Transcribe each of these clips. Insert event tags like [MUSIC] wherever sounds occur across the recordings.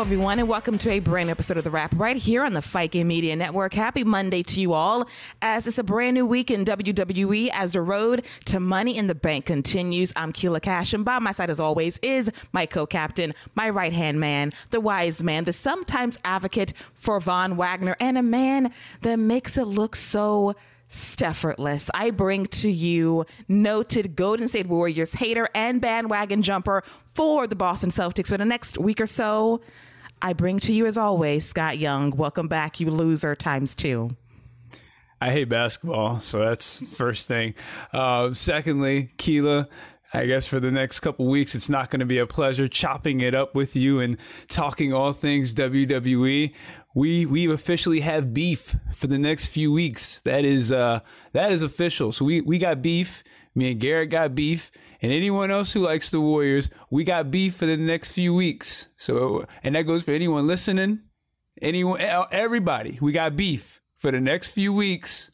Everyone, and welcome to a brand new episode of The Wrap right here on the Fight Game Media Network. Happy Monday to you all, as it's a brand new week in WWE as the road to Money in the Bank continues. I'm Keila Cash, and by my side, as always, is my co captain, my right hand man, the wise man, the sometimes advocate for Von Wagner, and a man that makes it look so Steffortless. I bring to you noted Golden State Warriors hater and bandwagon jumper for the Boston Celtics for the next week or so. I bring to you, as always, Scott Young. Welcome back, you loser, times two. I hate basketball, so that's first thing. Uh, secondly, Keila, I guess for the next couple weeks, it's not going to be a pleasure chopping it up with you and talking all things WWE we we officially have beef for the next few weeks. That is uh that is official. So we we got beef. Me and Garrett got beef, and anyone else who likes the Warriors, we got beef for the next few weeks. So and that goes for anyone listening, anyone, everybody. We got beef for the next few weeks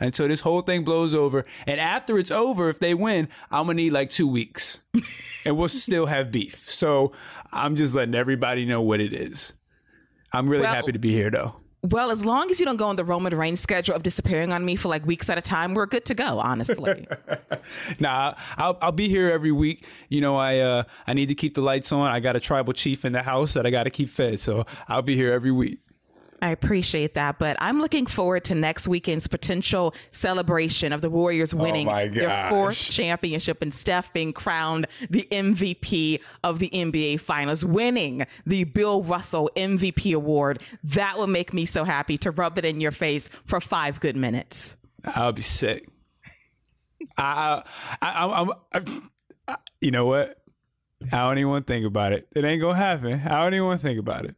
until this whole thing blows over. And after it's over, if they win, I'm gonna need like two weeks, [LAUGHS] and we'll still have beef. So I'm just letting everybody know what it is. I'm really well, happy to be here, though. Well, as long as you don't go on the Roman Reigns schedule of disappearing on me for like weeks at a time, we're good to go. Honestly. [LAUGHS] nah, I'll, I'll be here every week. You know, I uh, I need to keep the lights on. I got a tribal chief in the house that I got to keep fed, so I'll be here every week. I appreciate that, but I'm looking forward to next weekend's potential celebration of the Warriors oh winning oh their fourth championship and Steph being crowned the MVP of the NBA Finals, winning the Bill Russell MVP award. That will make me so happy to rub it in your face for five good minutes. I'll be sick. I, I, I, I, I, you know what? I don't even want to think about it. It ain't gonna happen. I don't even want to think about it.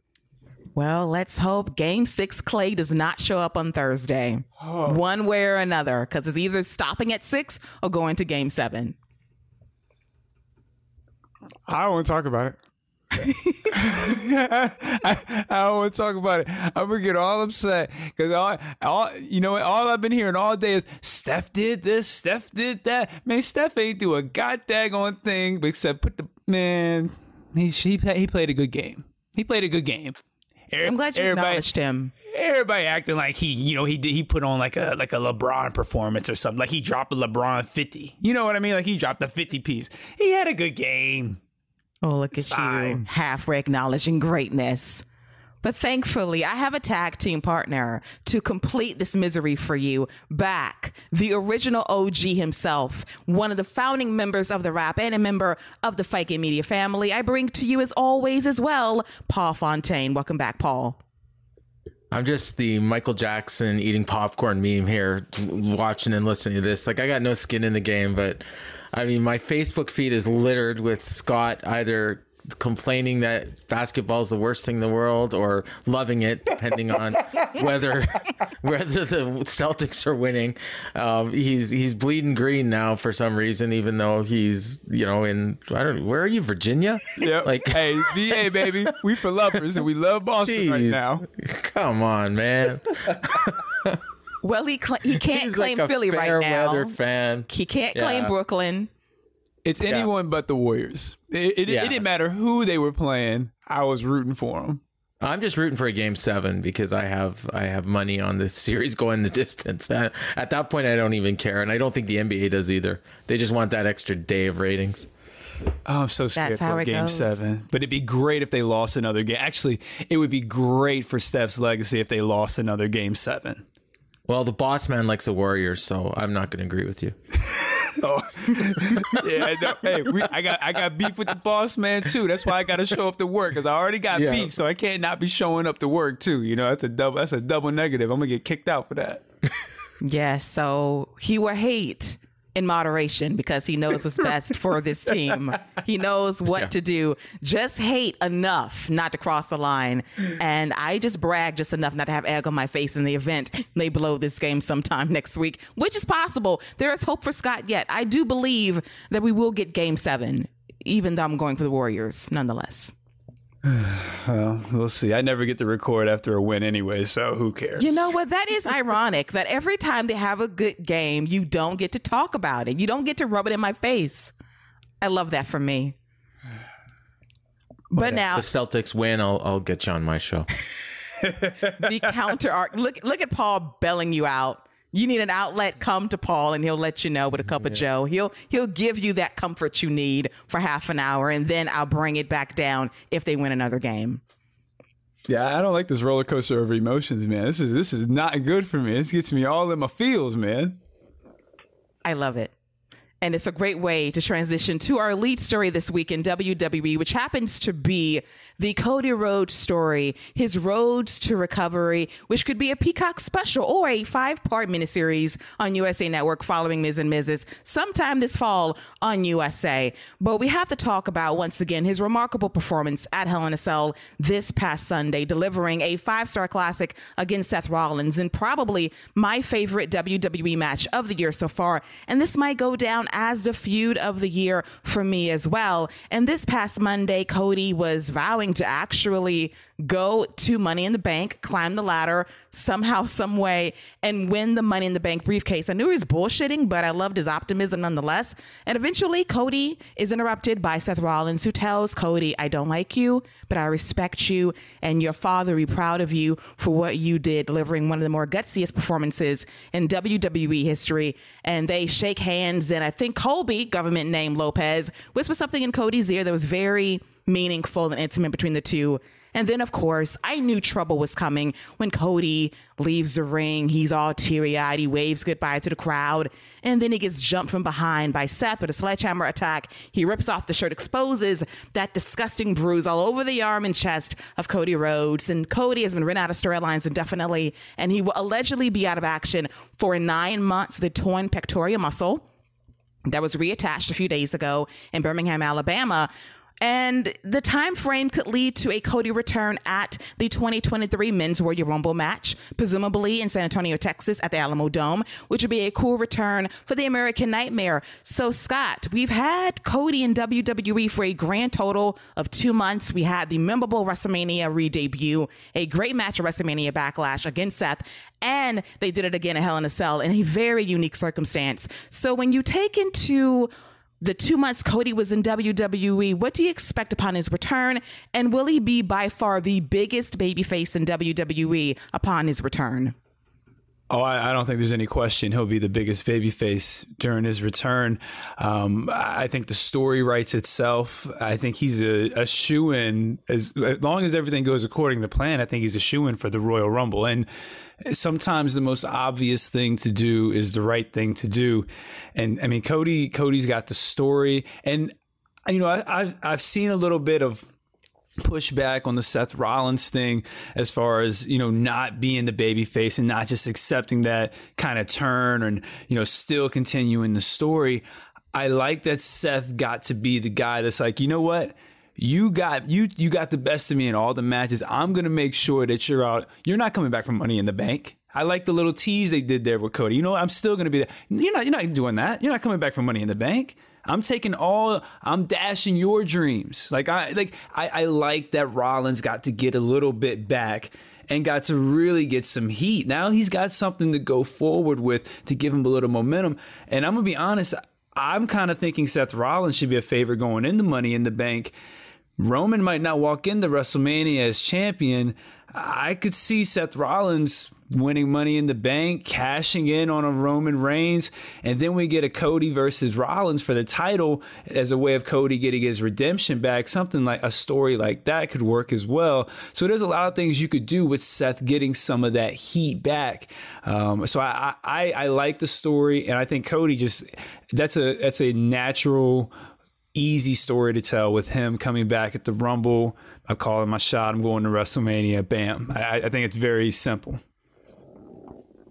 Well, let's hope game six Clay does not show up on Thursday, oh. one way or another, because it's either stopping at six or going to game seven. I don't want to talk about it. I, [LAUGHS] I, don't want to talk about it. I'm gonna get all upset because all, all you know, all I've been hearing all day is Steph did this, Steph did that. Man, Steph ain't do a goddamn thing except put the man. He he he played a good game. He played a good game. I'm glad you acknowledged him. Everybody acting like he, you know, he did, he put on like a like a LeBron performance or something. Like he dropped a LeBron 50. You know what I mean? Like he dropped a 50 piece. He had a good game. Oh, look it's at fine. you, halfway acknowledging greatness. But thankfully, I have a tag team partner to complete this misery for you. Back, the original OG himself, one of the founding members of the rap and a member of the Game Media family. I bring to you, as always, as well, Paul Fontaine. Welcome back, Paul. I'm just the Michael Jackson eating popcorn meme here, watching and listening to this. Like, I got no skin in the game, but I mean, my Facebook feed is littered with Scott either complaining that basketball is the worst thing in the world or loving it, depending on [LAUGHS] whether [LAUGHS] whether the Celtics are winning. Um, he's he's bleeding green now for some reason, even though he's you know in I don't know where are you, Virginia? Yeah, [LAUGHS] Like- hey, VA baby, we for lovers and we love Boston right now. Come on, man. Well, he cl- he can't He's claim like a Philly right now. fan. He can't claim Yeah. Brooklyn. It's anyone but the Warriors. It, it, Yeah. it didn't matter who they were playing. I was rooting for them. I'm just rooting for a game seven because I have I have money on this series going the [LAUGHS] distance. At, at that point, I don't even care, and I don't think the NBA does either. They just want that extra day of ratings. Oh, I'm so scared That's for Game goes. Seven. But it'd be great if they lost another game. Actually, it would be great for Steph's legacy if they lost another Game Seven. Well, the boss man likes the Warriors, so I'm not going to agree with you. [LAUGHS] Oh, yeah. I. Hey, we, I got I got beef with the boss man too. That's why I got to show up to work because I already got Yeah. beef, so I can't not be showing up to work too. You know, that's a double that's a double negative. I'm gonna get kicked out for that. [LAUGHS] Yes, so he will hate in moderation because he knows what's best [LAUGHS] for this team. He knows what to do. Just hate enough not to cross the line. And I just brag just enough not to have egg on my face in the event they blow this game sometime [LAUGHS] next week, which is possible. There is hope for Scott yet. I do believe that we will get game seven, even though I'm going for the Warriors nonetheless. [SIGHS] Well, we'll see. I never get to record after a win anyway, so who cares? You know what? That is ironic that every time they have a good game, you don't get to talk about it. You don't get to rub it in my face. I love that for me. But now The Celtics win, I'll I'll get you on my show. [LAUGHS] the counter arc. Look, look at Paul belling you out. You need an outlet. Come to Paul, and he'll let you know with a cup of Joe. He'll he'll give you that comfort you need for half an hour, and then I'll bring it back down if they win another game. Yeah, I don't like this roller coaster of emotions, man. This is this is not good for me. This gets me all in my feels, man. I love it. And it's a great way to transition to our lead story this week in WWE, which happens to be the Cody Rhodes story, his roads to recovery, which could be a Peacock special or a five part miniseries on USA Network following Miz and Mrs. sometime this fall on USA. But we have to talk about, once again, his remarkable performance at Hell in a Cell this past Sunday, delivering a five star classic against Seth Rollins and probably my favorite WWE match of the year so far. And this might go down as the feud of the year for me as well. And this past Monday, Cody was vowing to actually go to Money in the Bank, climb the ladder somehow, some way, and win the Money in the Bank briefcase. I knew he was bullshitting, but I loved his optimism nonetheless. And eventually, Cody is interrupted by Seth Rollins, who tells Cody, I don't like you, but I respect you, and your father be proud of you for what you did, delivering one of the more gutsiest performances in WWE history. And they shake hands, and I think Colby, government name Lopez, whispers something in Cody's ear that was very meaningful and intimate between the two. And then, of course, I knew trouble was coming when Cody leaves the ring. He's all teary eyed. He waves goodbye to the crowd. And then he gets jumped from behind by Seth with a sledgehammer attack. He rips off the shirt, exposes that disgusting bruise all over the arm and chest of Cody Rhodes. And Cody has been written out of storylines indefinitely. And he will allegedly be out of action for nine months with a torn pectoral muscle that was reattached a few days ago in Birmingham, Alabama. And the time frame could lead to a Cody return at the 2023 Men's Royal Rumble match, presumably in San Antonio, Texas, at the Alamodome, which would be a cool return for the American Nightmare. So, Scott, we've had Cody in WWE for a grand total of two months. We had the memorable WrestleMania re debut, a great match at WrestleMania Backlash against Seth, and they did it again at Hell in a Cell in a very unique circumstance. So, when you take into the two months Cody was in WWE, what do you expect upon his return? And will he be by far the biggest babyface in WWE upon his return? Oh, I, I don't think there's any question he'll be the biggest babyface during his return. Um, I think the story writes itself. I think he's a, a shoe in as, as long as everything goes according to plan. I think he's a shoe in for the Royal Rumble. And sometimes the most obvious thing to do is the right thing to do. And I mean, Cody, Cody's got the story, and you know, I, I I've seen a little bit of pushback on the Seth Rollins thing as far as you know not being the baby face and not just accepting that kind of turn and you know still continuing the story. I like that Seth got to be the guy that's like you know what you got you you got the best of me in all the matches. I'm gonna make sure that you're out. You're not coming back from Money in the Bank. I like the little tease they did there with Cody. You know, what? I'm still gonna be there. You're not you're not doing that. You're not coming back from Money in the Bank. I'm taking all I'm dashing your dreams. Like I like I, I like that Rollins got to get a little bit back and got to really get some heat. Now he's got something to go forward with to give him a little momentum. And I'm gonna be honest, I'm kind of thinking Seth Rollins should be a favorite going into Money in the Bank. Roman might not walk into WrestleMania as champion. I could see Seth Rollins winning money in the bank, cashing in on a Roman Reigns, and then we get a Cody versus Rollins for the title as a way of Cody getting his redemption back. Something like a story like that could work as well. So there's a lot of things you could do with Seth getting some of that heat back. Um, so I, I I like the story, and I think Cody just that's a that's a natural easy story to tell with him coming back at the Rumble. I'm calling my shot. I'm going to WrestleMania. Bam. I, I think it's very simple.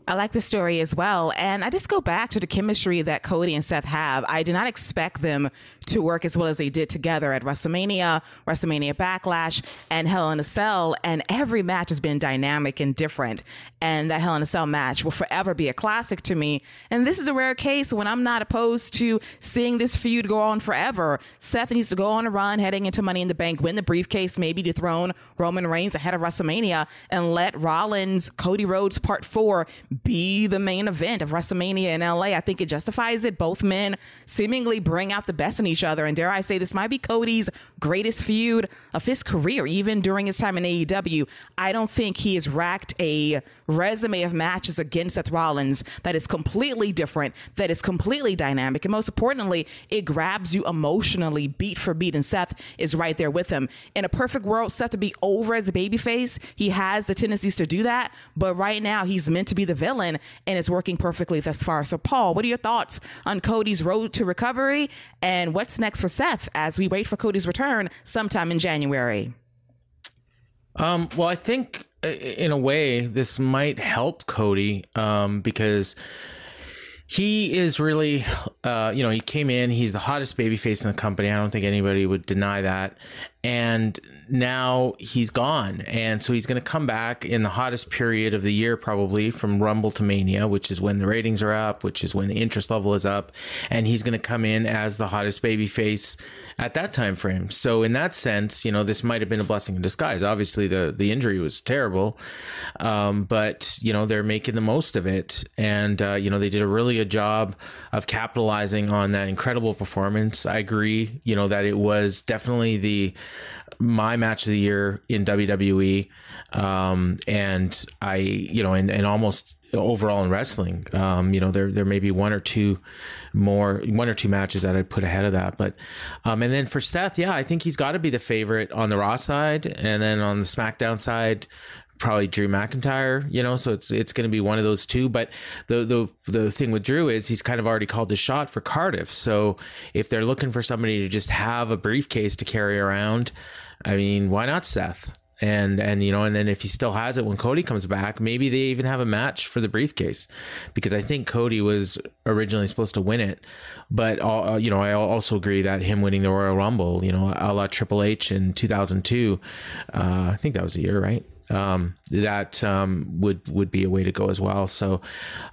I like the story as well. And I just go back to the chemistry that Cody and Seth have. I did not expect them to work as well as they did together at WrestleMania, WrestleMania Backlash, and Hell in a Cell. And every match has been dynamic and different. And that Hell in a Cell match will forever be a classic to me. And this is a rare case when I'm not opposed to seeing this feud go on forever. Seth needs to go on a run heading into Money in the Bank, win the briefcase, maybe dethrone Roman Reigns ahead of WrestleMania, and let Rollins, Cody Rhodes Part 4 be the main event of WrestleMania in LA. I think it justifies it. Both men seemingly bring out the best in each other. And dare I say, this might be Cody's greatest feud of his career, even during his time in AEW. I don't think he has racked a resume of matches against Seth Rollins that is completely different, that is completely dynamic. And most importantly, it grabs you emotionally beat for beat. And Seth is right there with him. In a perfect world, Seth to be over as a babyface, he has the tendencies to do that. But right now, he's meant to be the villain, and it's working perfectly thus far. So, Paul, what are your thoughts on Cody's road to recovery and what's next for Seth as we wait for Cody's return sometime in January? Um, well, I think in a way this might help Cody um, because he is really, uh, you know, he came in. He's the hottest babyface in the company. I don't think anybody would deny that. And now he's gone. And so he's going to come back in the hottest period of the year, probably from Rumble to Mania, which is when the ratings are up, which is when the interest level is up. And he's going to come in as the hottest babyface at that time frame. So in that sense, you know, this might have been a blessing in disguise. Obviously, the the injury was terrible, um, but you know they're making the most of it, and uh, you know they did a really good job of capitalizing on that incredible performance. I agree, you know, that it was definitely the my match of the year in WWE, um, and I, you know, and, and almost overall in wrestling. Um, you know, there there may be one or two more, one or two matches that I'd put ahead of that. But um, and then for Seth, yeah, I think he's got to be the favorite on the Raw side, and then on the SmackDown side, probably Drew McIntyre, you know, so it's it's going to be one of those two. But the the the thing with Drew is he's kind of already called the shot for Cardiff. So if they're looking for somebody to just have a briefcase to carry around, I mean, why not Seth? And and you know and then if he still has it when Cody comes back maybe they even have a match for the briefcase because I think Cody was originally supposed to win it but uh, you know I also agree that him winning the Royal Rumble you know a la Triple H in 2002 uh, I think that was the year right um, that um, would would be a way to go as well. So,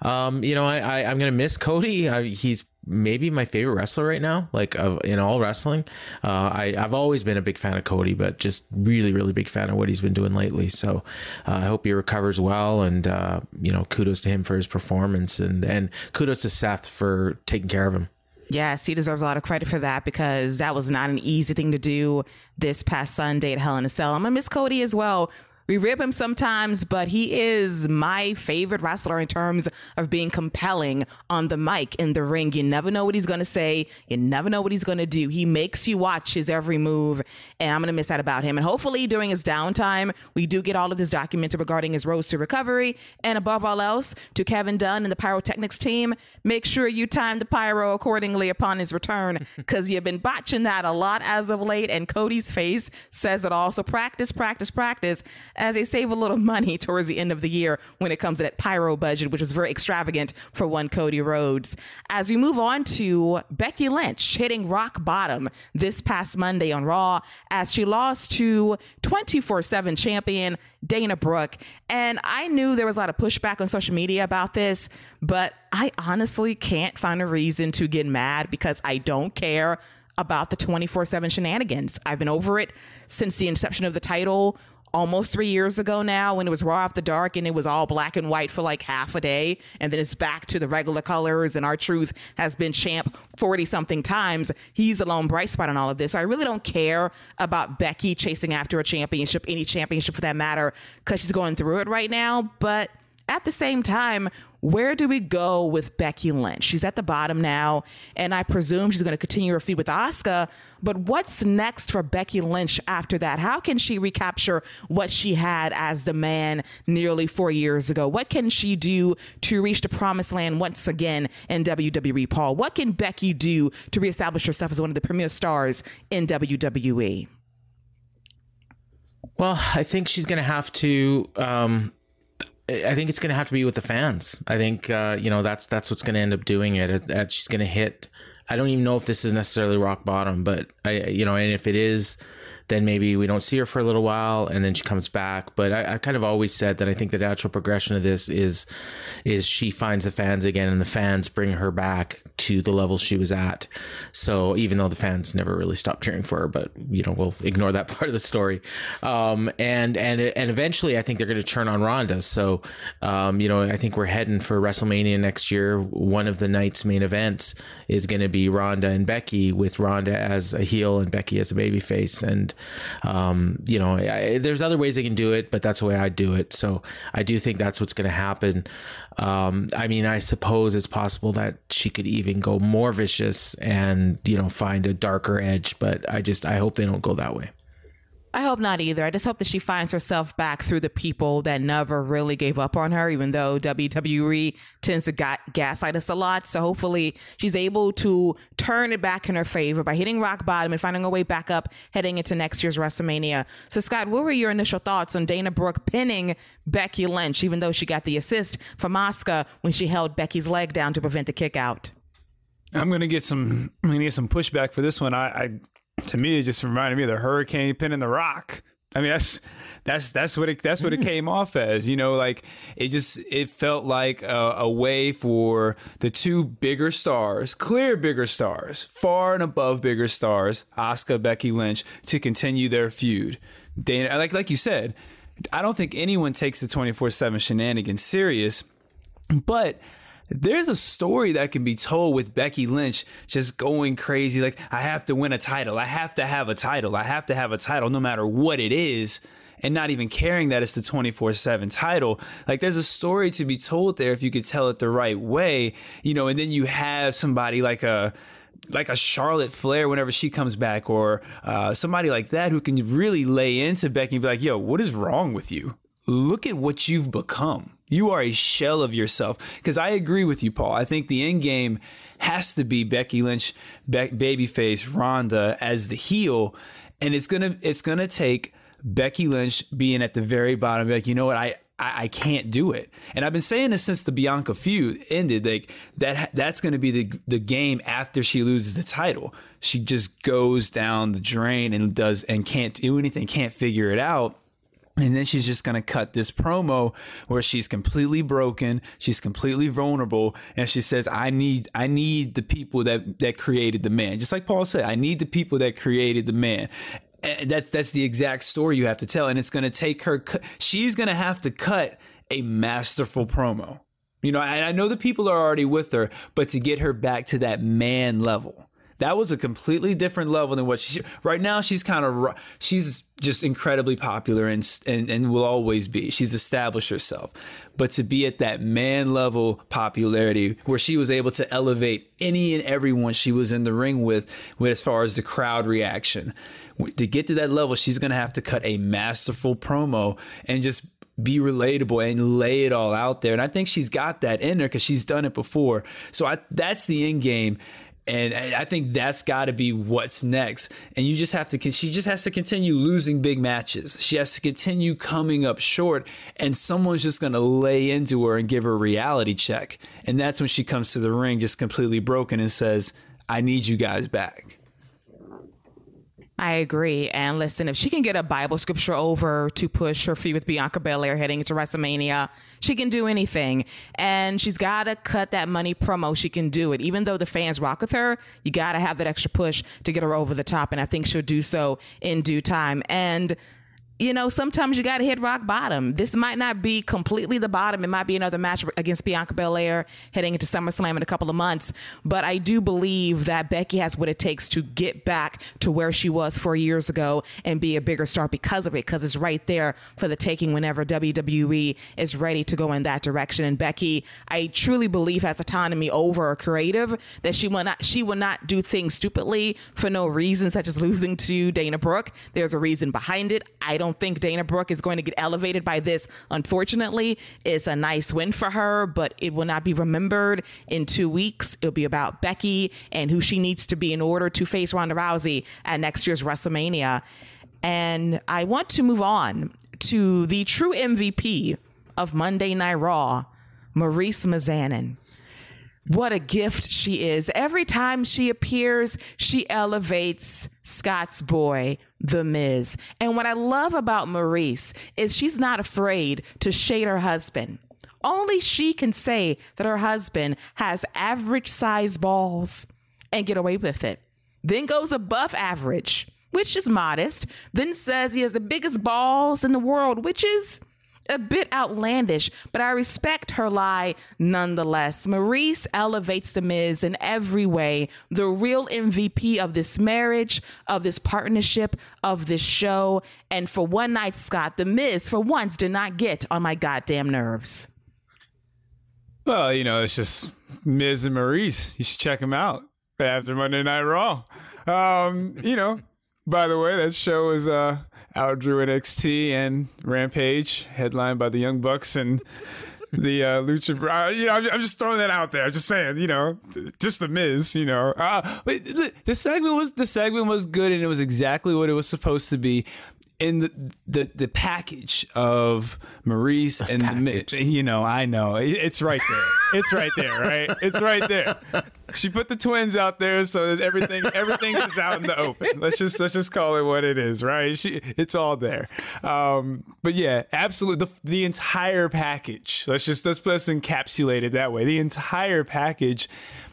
um, you know, I, I am gonna miss Cody. I, he's maybe my favorite wrestler right now, like in all wrestling. Uh, I, I've always been a big fan of Cody, but just really, really big fan of what he's been doing lately. So uh, I hope he recovers well, and uh, you know, kudos to him for his performance, and and kudos to Seth for taking care of him. Yes, he deserves a lot of credit for that because that was not an easy thing to do this past Sunday at Hell in a Cell. I'm gonna miss Cody as well we rip him sometimes, but he is my favorite wrestler in terms of being compelling on the mic in the ring. You never know what he's going to say. You never know what he's going to do. He makes you watch his every move, and I'm going to miss that about him. And hopefully, during his downtime, we do get all of this documented regarding his road to recovery. And above all else, to Kevin Dunn and the pyrotechnics team, make sure you time the pyro accordingly upon his return [LAUGHS] because you've been botching that a lot as of late. And Cody's face says it all. So practice, practice, practice as they save a little money towards the end of the year when it comes to that pyro budget, which was very extravagant for one Cody Rhodes. As we move on to Becky Lynch hitting rock bottom this past Monday on Raw as she lost to 24 7 champion Dana Brooke. And I knew there was a lot of pushback on social media about this, but I honestly can't find a reason to get mad because I don't care about the 24 7 shenanigans. I've been over it since the inception of the title almost three years ago now when it was Raw After Dark and it was all black and white for like half a day. And then it's back to the regular colors. And R-Truth has been champ 40 something times. He's a lone bright spot on all of this. So I really don't care about Becky chasing after a championship, any championship for that matter, because she's going through it right now. But at the same time, where do we go with Becky Lynch? She's at the bottom now, and I presume she's going to continue her feud with Asuka. But what's next for Becky Lynch after that? How can she recapture what she had as the man nearly four years ago? What can she do to reach the promised land once again in WWE, Paul? What can Becky do to reestablish herself as one of the premier stars in WWE? Well, I think she's going to have to um, I think it's going to have to be with the fans. I think uh, you know that's that's what's going to end up doing it. That she's going to hit. I don't even know if this is necessarily rock bottom, but I you know, and if it is, then maybe we don't see her for a little while and then she comes back. But I, I, kind of always said that I think the natural progression of this is is she finds the fans again and the fans bring her back to the level she was at. So even though the fans never really stopped cheering for her, but you know we'll ignore that [LAUGHS] part of the story. Um, and and and eventually I think they're going to turn on Ronda. So um, you know I think we're heading for WrestleMania next year. One of the night's main events is going to be Ronda and Becky with Ronda as a heel and Becky as a babyface and um, you know, I, there's other ways they can do it, but that's the way I do it. So I do think that's what's going to happen. Um, I mean, I suppose it's possible that she could even go more vicious and you know find a darker edge, but I just I hope they don't go that way. I hope not either. I just hope that she finds herself back through the people that never really gave up on her, even though WWE tends to ga- gaslight us a lot. So hopefully she's able to turn it back in her favor by hitting rock bottom and finding her way back up heading into next year's WrestleMania. So, Scott, what were your initial thoughts on Dana Brooke pinning Becky Lynch, even though she got the assist from Asuka when she held Becky's leg down to prevent the kick out? I'm gonna get some. I'm gonna get some pushback for this one. I, I to me, it just reminded me of the hurricane pin in the rock. I mean, that's that's that's what it that's what it mm. came off as. You know, like it just it felt like a, a, way for the two bigger stars, clear bigger stars, far and above bigger stars, Asuka, Becky Lynch, to continue their feud. Dana, like like you said, I don't think anyone takes the twenty four seven shenanigans serious, but there's a story that can be told with Becky Lynch just going crazy. Like, I have to win a title. I have to have a title. I have to have a title no matter what it is. And not even caring that it's the 24 7 title. Like, there's a story to be told there if you could tell it the right way, you know, and then you have somebody like a, like a Charlotte Flair whenever she comes back, or uh, somebody like that who can really lay into Becky and be like, yo, what is wrong with you? Look at what you've become you are a shell of yourself. Because I agree with you, Paul. I think the end game has to be Becky Lynch, Be- babyface Ronda as the heel, and it's gonna it's gonna take Becky Lynch being at the very bottom. Like you know what I. I, I can't do it, and I've been saying this since the Bianca feud ended. Like that, that's to be the the game after she loses the title. She just goes down the drain and does and can't do anything, can't figure it out and then she's just going to cut this promo where she's completely broken, she's completely vulnerable, and she says, "I need, I need the people that that created the man." Just like Paul said, "I need the people that created the man." And that's that's the exact story you have to tell, and it's going to take her. She's going to have to cut a masterful promo. You know, and I know the people are already with her, but to get her back to that man level that was a completely different level than what she. Right now, she's kind of she's just incredibly popular and, and and will always be. She's established herself, but to be at that man level popularity where she was able to elevate any and everyone she was in the ring with, with as far as the crowd reaction, to get to that level, she's gonna have to cut a masterful promo and just be relatable and lay it all out there. And I think she's got that in her because she's done it before. So I, that's the end game And I think that's got to be what's next. And you just have to, she just has to continue losing big matches. She has to continue coming up short, and someone's just going to lay into her and give her a reality check. And that's when she comes to the ring just completely broken and says, I need you guys back. I agree. And listen, if she can get a Bible scripture over to push her feud with Bianca Belair heading into WrestleMania, she can do anything. And she's got to cut that money promo. She can do it. Even though the fans rock with her, you got to have that extra push to get her over the top. And I think she'll do so in due time. And you know, sometimes you got to hit rock bottom. This might not be completely the bottom. It might be another match against Bianca Belair heading into SummerSlam in a couple of months. But I do believe that Becky has what it takes to get back to where she was four years ago and be a bigger star because of it, because it's right there for the taking whenever WWE is ready to go in that direction. And Becky, I truly believe has autonomy over creative that she will not she will not do things stupidly for no reason, such as losing to Dana Brooke. There's a reason behind it. I don't don't think Dana Brooke is going to get elevated by this. Unfortunately, it's a nice win for her, but it will not be remembered in two weeks. It'll be about Becky and who she needs to be in order to face Ronda Rousey at next year's WrestleMania. And I want to move on to the true MVP of Monday Night Raw, Maryse Mizanin. What a gift she is. Every time she appears, she elevates Scott's boy, The Miz. And what I love about Maryse is she's not afraid to shade her husband. Only she can say that her husband has average size balls and get away with it. Then goes above average, which is modest. Then says he has the biggest balls in the world, which is a bit outlandish, but I respect her lie nonetheless. Maryse elevates The Miz in every way. The real MVP of this marriage, of this partnership, of this show. And for one night, Scott, The Miz, for once, did not get on my goddamn nerves. Well, you know, it's just Miz and Maryse. You should check them out after Monday Night Raw. Um, you know, by the way, that show is uh outdrew NXT and Rampage, headlined by the Young Bucks and [LAUGHS] the uh, Lucha. Uh, you know, I'm, I'm, just throwing that out there. Just saying, you know, just the Miz. You know, uh, the, the segment was the segment was good and it was exactly what it was supposed to be in the, the the package of Maryse and the Mitch. you know, I know it's right there. It's right there, right? It's right there. She put the twins out there, so that everything everything is out in the open. Let's just let's just call it what it is, right? She, it's all there. Um, but yeah, absolutely, the, the entire package. Let's just let's let's encapsulate it that way. The entire package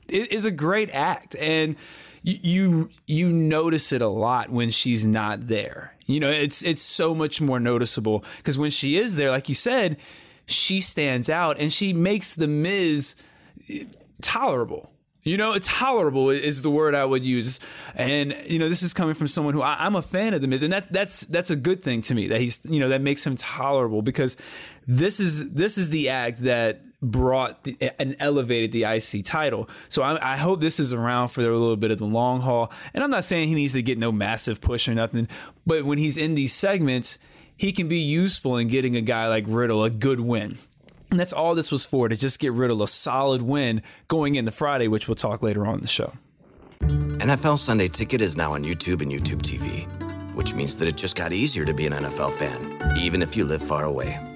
is a great act, and you you notice it a lot when she's not there you know, it's it's so much more noticeable because when she is there, like you said, she stands out and she makes the Miz eh, tolerable. You know, it's tolerable is the word I would use, and you know, this is coming from someone who I, am a fan of the Miz, and that that's that's a good thing to me that he's you know that makes him tolerable because this is this is the act that brought the, and elevated the IC title. So I, I, hope this is around for a little bit of the long haul. And I'm not saying he needs to get no massive push or nothing, but when he's in these segments, he can be useful in getting a guy like Riddle a good win. And that's all this was for to just get Riddle a solid win going into Friday, which we'll talk later on in the show. NFL Sunday Ticket is now on YouTube and YouTube TV, which means that it just got easier to be an NFL fan, even if you live far away.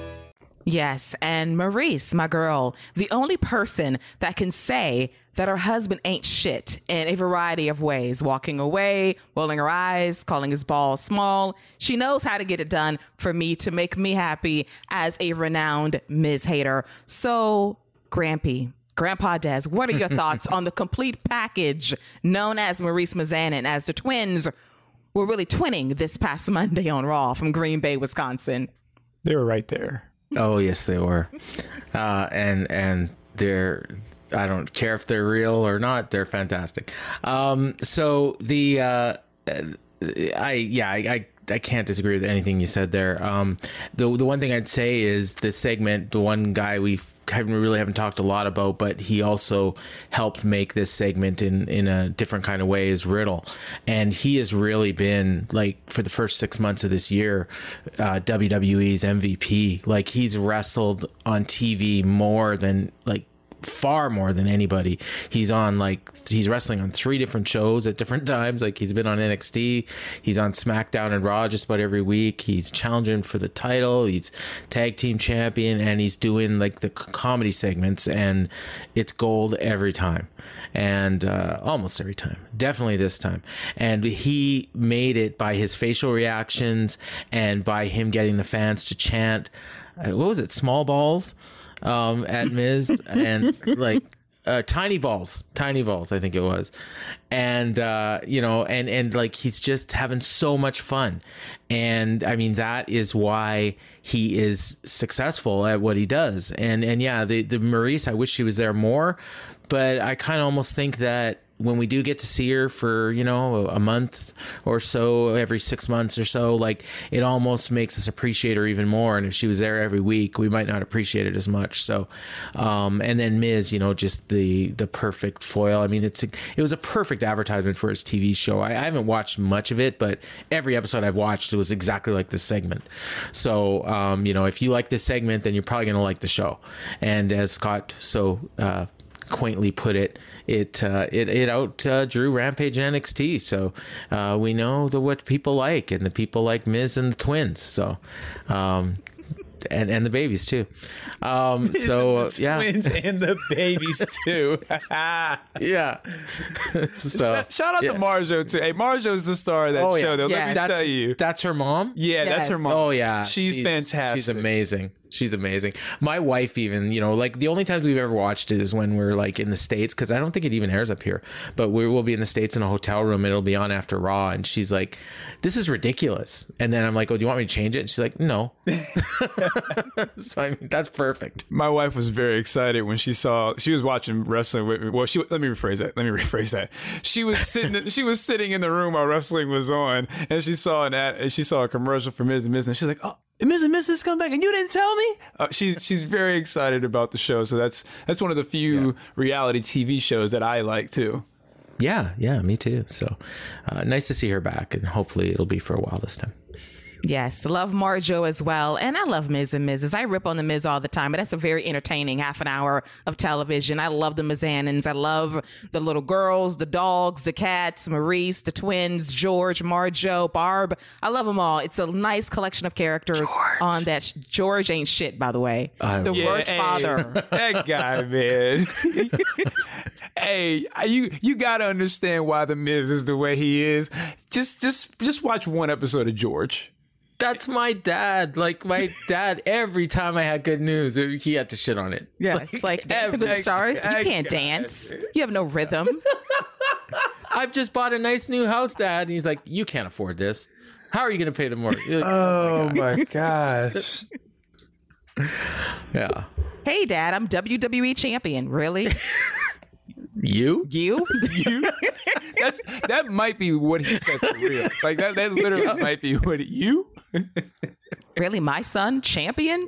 Yes, and Maryse, my girl, the only person that can say that her husband ain't shit in a variety of ways walking away, rolling her eyes, calling his balls small. She knows how to get it done for me to make me happy as a renowned Miz hater. So, Grampy, Grandpa Des, what are your [LAUGHS] thoughts on the complete package known as Maryse Mizanin as the twins were really twinning this past [LAUGHS] Monday on Raw from Green Bay, Wisconsin? They were right there. Oh yes, they were, uh, and and they're. I don't care if they're real or not. They're fantastic. Um, so the uh, I yeah I, I I can't disagree with anything you said there. Um, the the one thing I'd say is the segment, the one guy we haven't really haven't talked a lot about, but he also helped make this segment in in a different kind of way is Riddle, and he has really been like for the first six months of this year, uh, WWE's MVP. Like he's wrestled on TV more than like far more than anybody. He's on like he's wrestling on three different shows at different [LAUGHS] times. Like he's been on NXT, he's on SmackDown and Raw just about every week. He's challenging for the title. He's tag team champion, and he's doing like the comedy segments, and it's gold every time, and uh, almost every time. Definitely this time, and he made it by his facial reactions and by him getting the fans to chant. Uh, what was it? Small balls um, at [LAUGHS] Miz and like uh, tiny balls, tiny balls, I think it was, and uh, you know, and and like he's just having so much fun, and I mean that is why he is successful at what he does, and and yeah, the the Maryse, I wish she was there more, but I kind of almost think that when we do get to see her for you know a month or so every six months or so like it almost makes us appreciate her even more. And if she was there every week we might not appreciate it as much. So um, and then Miz you know just the the perfect foil. I mean it's a, it was a perfect advertisement for his TV show. I, I haven't watched much of it but every episode I've watched it was exactly like this segment. So um, you know if you like this segment then you're probably gonna like the show. And as Scott so uh, quaintly put it, it uh, it it out uh, drew Rampage and NXT. So uh, we know the what people like, and the people like Miz and the Twins. So. Um, and, and the babies too. Um, so the yeah, twins and the babies [LAUGHS] too. [LAUGHS] yeah. [LAUGHS] so shout out yeah. to Marjo too. Hey, Marjo's the star of that Oh show. yeah, Though. yeah. Let me that's tell you. that's her mom. Yeah, that's her mom. Oh yeah, she's, fantastic. She's amazing. She's amazing. My wife, even you know, like the only times we've ever watched it is when we're like in the states because I don't think it even airs up here. But we will be in the states in a hotel room. and It'll be on after Raw, and she's like, "This is ridiculous." And then I'm like, "Oh, do you want me to change it?" And she's like, "No." [LAUGHS] [LAUGHS] so I mean, that's perfect. My wife was very excited when she saw she was watching wrestling with me. Well, she let me rephrase that. Let me rephrase that. She was sitting. [LAUGHS] she was sitting in the room while wrestling was on, and she saw an ad, and she saw a commercial for Miz and Miz, and she's like, "Oh." Miz and Mrs. come back and you didn't tell me. Uh, she's she's very excited about the show, so that's that's one of the few reality TV shows that I like too. Yeah, yeah, me too. So uh, nice to see her back, and hopefully it'll be for a while this time. Yes, love Marjo as well. And I love Miz and Mrs. I rip on the Miz all the time, but that's a very entertaining half an hour of television. I love the Mizanins. I love the little girls, the dogs, the cats, Maryse, the twins, George, Marjo, Barb. I love them all. It's a nice collection of characters George. on that. Sh- George ain't shit, by the way. I- the Yeah, worst hey, father. [LAUGHS] That guy, man. [LAUGHS] hey, you you gotta understand why the Miz is the way he is. Just just just watch one episode of George. That's my dad. Like my dad, every time I had good news, uh, he had to shit on it. Yeah, like, Dance with the Stars. You I can't got dance. You have no rhythm. [LAUGHS] I've just bought a nice new house, Dad. And he's like, You can't afford this. How are you going to pay the mortgage? You're like, Oh my oh [LAUGHS] gosh. yeah. hey, Dad, I'm WWE champion. Really? [LAUGHS] You? You? you that's that might be what he said for real. Like that that literally might be what you [LAUGHS] Really, my son champion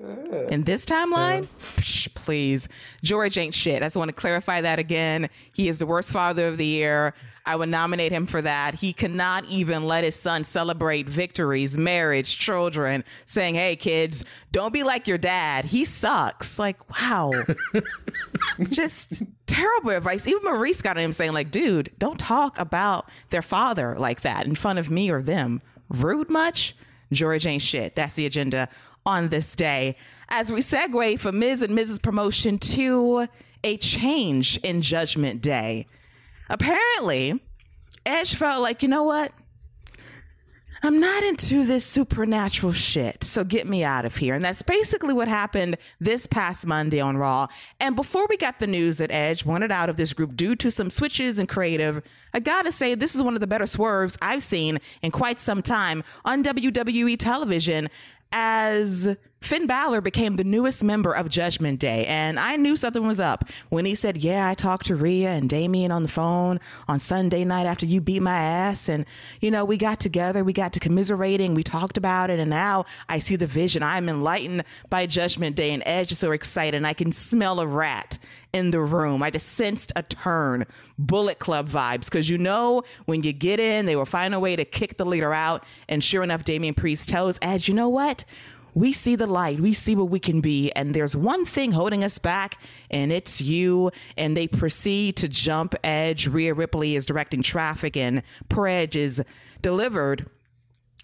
in this timeline? Psh, please, George ain't shit. I just want to clarify that again. He is the worst father of the year. I would nominate him for that. He cannot even let his son celebrate victories, marriage, children, saying, "Hey, kids, don't be like your dad. He sucks." Like, wow, [LAUGHS] just terrible advice. Even Maryse got him saying, "Like, dude, don't talk about their father like that in front of me or them. Rude much." George ain't shit. That's the agenda on this day. As we segue from Miz and Mrs. promotion to a change in Judgment Day. Apparently, Edge felt like, you know what? I'm not into this supernatural shit, so get me out of here. And that's basically what happened this past Monday on Raw. And before we got the news that Edge wanted out of this group due to some switches and creative, I gotta say, this is one of the better swerves I've seen in quite some time on WWE television as Finn Balor became the newest member of Judgment Day, and I knew something was up when he said, Yeah, I talked to Rhea and Damian on the phone on Sunday night after you beat my ass. And, you know, we got together, we got to commiserating, we talked about it, and now I see the vision. I'm enlightened by Judgment Day, and Edge is so excited, and I can smell a rat in the room. I just sensed a turn, Bullet Club vibes, because you know when you get in, they will find a way to kick the leader out. And sure enough, Damian Priest tells Edge, you know what? We see the light, we see what we can be, and there's one thing holding us back, and it's you. And they proceed to jump Edge. Rhea Ripley is directing traffic, and Edge is delivered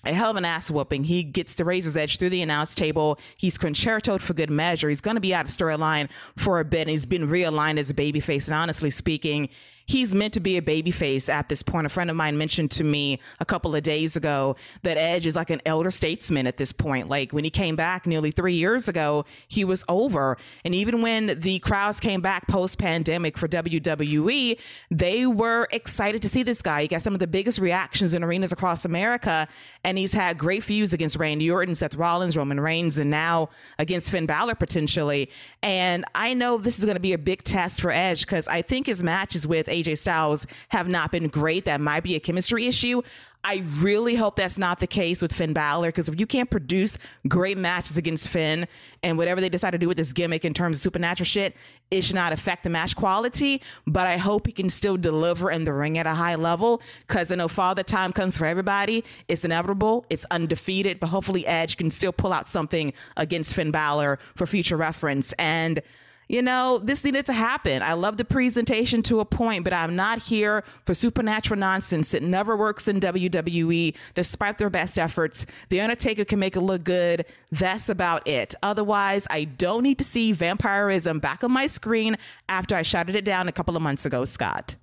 a hell of an ass whooping. He gets the razor's edge through the announce table. He's Con-Chair-To'd for good measure. He's going to be out of storyline for a bit. And he's been realigned as a babyface. And honestly speaking, he's meant to be a babyface at this point. A friend of mine mentioned to me a couple of days ago that Edge is like an elder statesman at this point. Like when he came back nearly three years ago, he was over. And even when the crowds came back post pandemic for WWE, they were excited to see this guy. He got some of the biggest reactions in arenas across America. And he's had great feuds against Randy Orton, Seth Rollins, Roman Reigns, and now against Finn Balor potentially. And I know this is going to be a big test for Edge because I think his matches with AJ Styles have not been great. That might be a chemistry issue. I really hope that's not the case with Finn Balor because if you can't produce great matches against Finn and whatever they decide to do with this gimmick in terms of supernatural shit, it should not affect the match quality. But I hope he can still deliver in the ring at a high level because I know father time comes for everybody. It's inevitable, it's undefeated, but hopefully Edge can still pull out something against Finn Balor for future reference. And you know, this needed to happen. I love the presentation to a point, but I'm not here for supernatural nonsense. It never works in WWE, despite their best efforts. The Undertaker can make it look good. That's about it. Otherwise, I don't need to see vampirism back on my screen after I shouted it down a couple of months ago, Scott.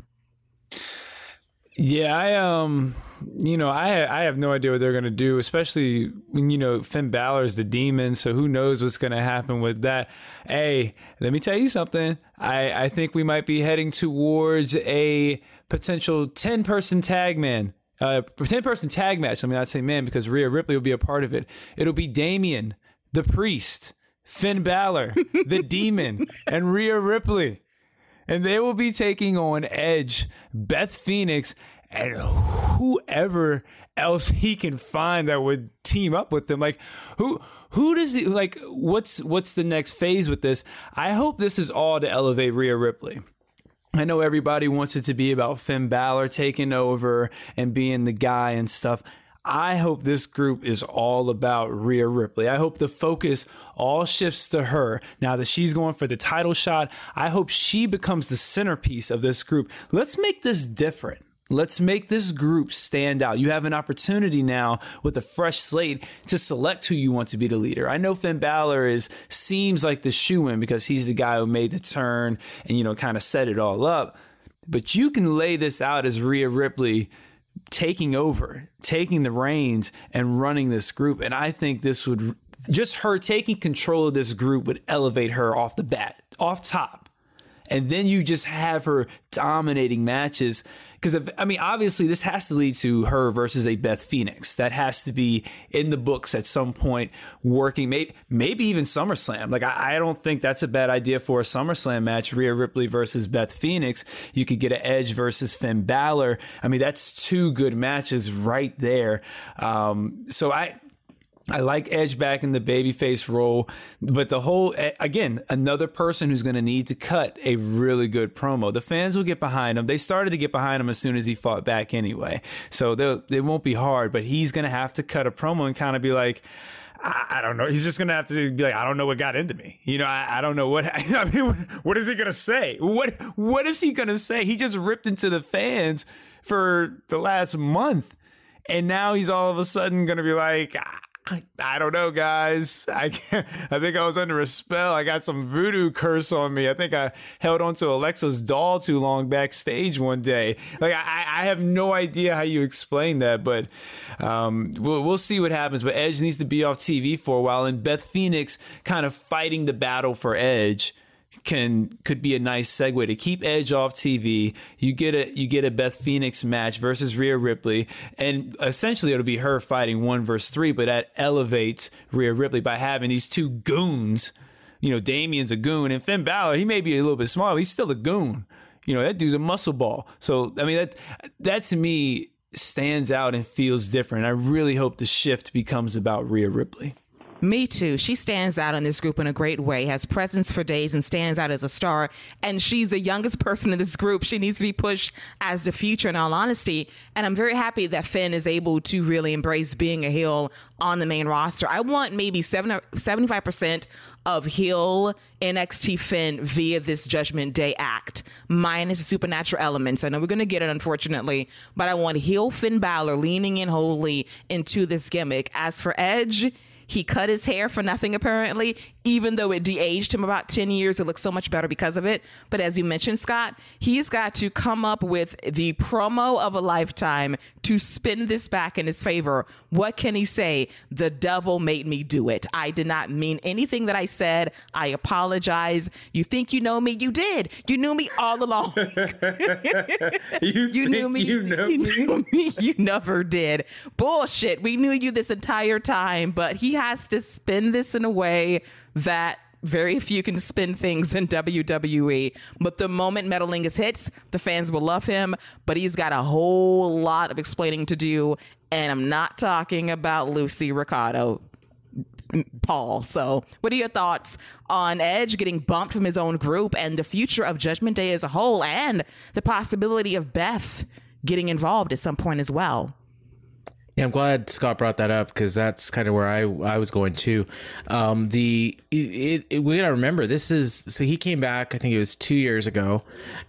Yeah, I um, you know, I I have no idea what they're gonna do, especially when you know Finn Balor is the demon, so who knows what's gonna happen with that. Hey, let me tell you something. I I think we might be heading towards a potential ten person tag man. Uh, 10 person tag match. Let me not say man because Rhea Ripley will be a part of it. It'll be Damian, the priest, Finn Balor, the [LAUGHS] demon, and Rhea Ripley and they will be taking on Edge, Beth Phoenix, and whoever else he can find that would team up with them. Like who who does he like what's what's the next phase with this? I hope this is all to elevate Rhea Ripley. I know everybody wants it to be about Finn Balor taking over and being the guy and stuff. I hope this group is all about Rhea Ripley. I hope the focus all shifts to her. Now that she's going for the title shot, I hope she becomes the centerpiece of this group. Let's make this different. Let's make this group stand out. You have an opportunity now with a fresh slate to select who you want to be the leader. I know Finn Balor is seems like the shoe in because he's the guy who made the turn and you know kind of set it all up. But you can lay this out as Rhea Ripley taking over, taking the reins, and running this group. And I think this would just her taking control of this group would elevate her off the bat, off top. And then you just have her dominating matches. Because, I mean, obviously, this has to lead to her versus a Beth Phoenix. That has to be in the books at some point, working, maybe, maybe even SummerSlam. Like, I, I don't think that's a bad idea for a SummerSlam match Rhea Ripley versus Beth Phoenix. You could get an Edge versus Finn Balor. I mean, that's two good matches right there. Um, so I, I like Edge back in the babyface role, but the whole again another person who's going to need to cut a really good promo. The fans will get behind him. They started to get behind him as soon as he fought back anyway, so it won't be hard. But he's going to have to cut a promo and kind of be like. I, don't know. He's just gonna have to be like, I don't know what got into me. You know, I, I don't know what. [LAUGHS] I mean, what, what is he gonna say? What What is he gonna say? He just ripped into the fans for the last month, and now he's all of a sudden gonna be like, I, I don't know, guys. I I think I was under a spell. I got some voodoo curse on me. I think I held onto Alexa's doll too long backstage one day. Like I, I have no idea how you explain that, but um, we'll, we'll see what happens. But Edge needs to be off TV for a while, and Beth Phoenix kind of fighting the battle for Edge can could be a nice segue to keep Edge off TV. You get a you get a Beth Phoenix match versus Rhea Ripley, and essentially it'll be her fighting one versus three, but that elevates Rhea Ripley by having these two goons. You know, Damian's a goon, and Finn Balor he may be a little bit small, but he's still a goon. You know, that dude's a muscle ball. So I mean that that to me stands out and feels different. I really hope the shift becomes about Rhea Ripley. Me too. She stands out in this group in a great way, has presence for days, and stands out as a star. And she's the youngest person in this group. She needs to be pushed as the future, in all honesty. And I'm very happy that Finn is able to really embrace being a heel on the main roster. I want maybe 70, 75% of heel NXT Finn via this Judgment Day act, minus the supernatural elements. I know we're going to get it, unfortunately, but I want heel Finn Balor leaning in wholly into this gimmick. As for Edge, he cut his hair for nothing, apparently, even though it de aged him about 10 years. It looks so much better because of it. But as you mentioned, Scott, he's got to come up with the promo of a lifetime to spin this back in his favor. What can he say? The devil made me do it. I did not mean anything that I said. I apologize. You think you know me? You did. You knew me all along. [LAUGHS] you, you knew me. You, know you me. knew me. You never did. Bullshit. We knew you this entire time, but he has to spin this in a way that very few can spin things in WWE. But the moment Metalingus hits, the fans will love him. But he's got a whole lot of explaining to do. And I'm not talking about Lucy Ricardo. Paul. So, what are your thoughts on Edge getting bumped from his own group and the future of Judgment Day as a whole and the possibility of Beth getting involved at some point as well? Yeah, I'm glad Scott brought that up because that's kind of where I I was going to. Um, the it, it, we gotta remember this is so he came back. I think it was two years ago,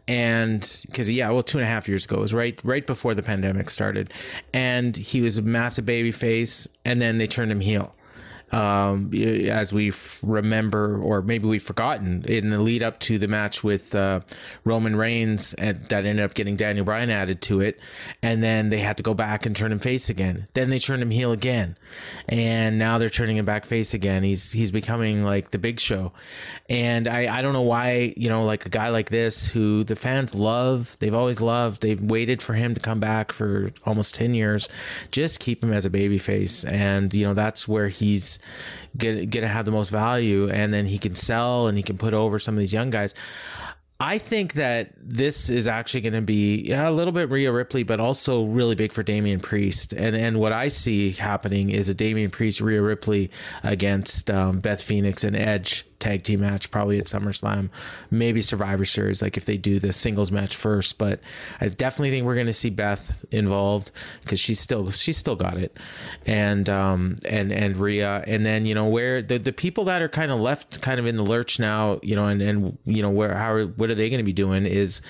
and because yeah, well, two and a half years ago it was right right before the pandemic started, and he was a massive baby face, and then they turned him heel um, as we remember, or maybe we've forgotten, in the lead up to the match with uh, Roman Reigns, and that ended up getting Daniel Bryan added to it, and then they had to go back and turn him face again. Then they turned him heel again, and now they're turning him back face again. He's he's becoming like the Big Show, and I I don't know why you know like a guy like this who the fans love, they've always loved, they've waited for him to come back for almost ten years, just keep him as a baby face, and you know that's where he's get get to have the most value, and then he can sell and he can put over some of these young guys. I think that this is actually going to be yeah, a little bit Rhea Ripley, but also really big for Damian Priest. And and what I see happening is a Damian Priest Rhea Ripley against um, Beth Phoenix and Edge tag team match, probably at SummerSlam, maybe Survivor Series, like if they do the singles match first. But I definitely think we're going to see Beth involved because she's still she's still got it, and um and and Rhea, and then you know where the the people that are kind of left kind of in the lurch now, you know, and and you know where how what are they going to be doing is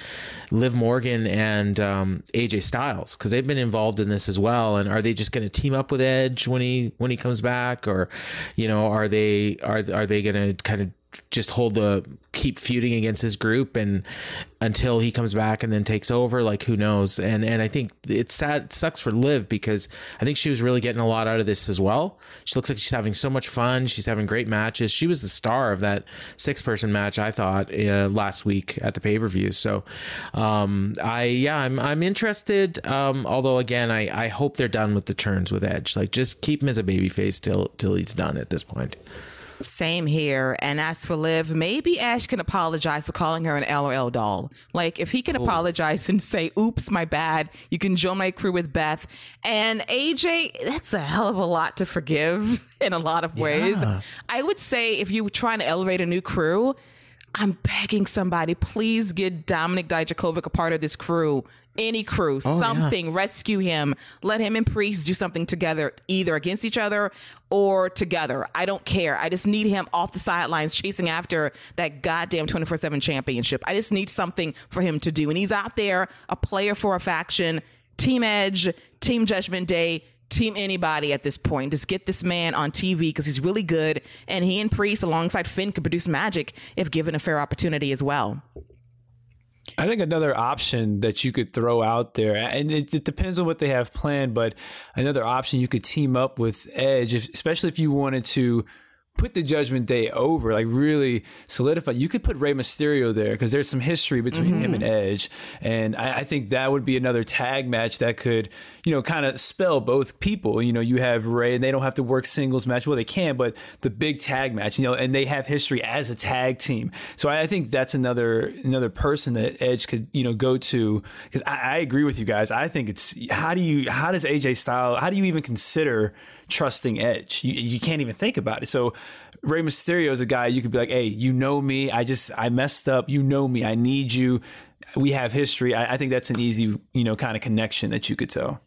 Liv Morgan and um, AJ Styles because they've been involved in this as well. And are they just going to team up with Edge when he when he comes back, or you know, are they are are they going to kind just hold the keep feuding against his group and until he comes back and then takes over like who knows? And and i think it's sad sucks for liv because i think she was really getting a lot out of this as well. She looks like she's having so much fun. She's having great matches. She was the star of that six person match i thought uh, last week at the pay-per-view. So um i yeah i'm i'm interested. Um although again i i hope they're done with the turns with edge. Like just keep him as a baby face till till he's done at this point same here. And as for Liv, maybe Ash can apologize for calling her an LOL doll. Like, if he can Ooh. apologize and say, oops, my bad, you can join my crew with Beth. And AJ, that's a hell of a lot to forgive [LAUGHS] in a lot of ways. Yeah. I would say if you were trying to elevate a new crew, I'm begging somebody, please get Dominik Dijakovic a part of this crew any crew, oh, something, yeah. rescue him, let him and Priest do something together, either against each other or together. I don't care. I just need him off the sidelines chasing after that goddamn 24 7 championship. I just need something for him to do. And he's out there, a player for a faction, Team Edge, Team Judgment Day. team anybody at this point. Just get this man on TV because he's really good, and he and Priest alongside Finn could produce magic if given a fair opportunity as well. I think another option that you could throw out there, and it, it, depends on what they have planned, but another option you could team up with Edge, if, especially if you wanted to put the Judgment Day over, like really solidify. You could put Rey Mysterio there because there's some history between mm-hmm. him and Edge, and I, I, think that would be another tag match that could, you know, kind of spell both people. You know, you have Rey, and they don't have to work singles match. Well, they can, but the big tag match, you know, and they have history as a tag team. So I, I think that's another another person that Edge could, you know, go to because I, I agree with you guys. I think it's how do you how does AJ Style how do you even consider trusting edge. You, you can't even think about it. So Rey Mysterio is a guy you could be like, hey, you know me. I just I messed up. You know me. I need you. We have history. I, I think that's an easy, you know, kind of connection that you could tell.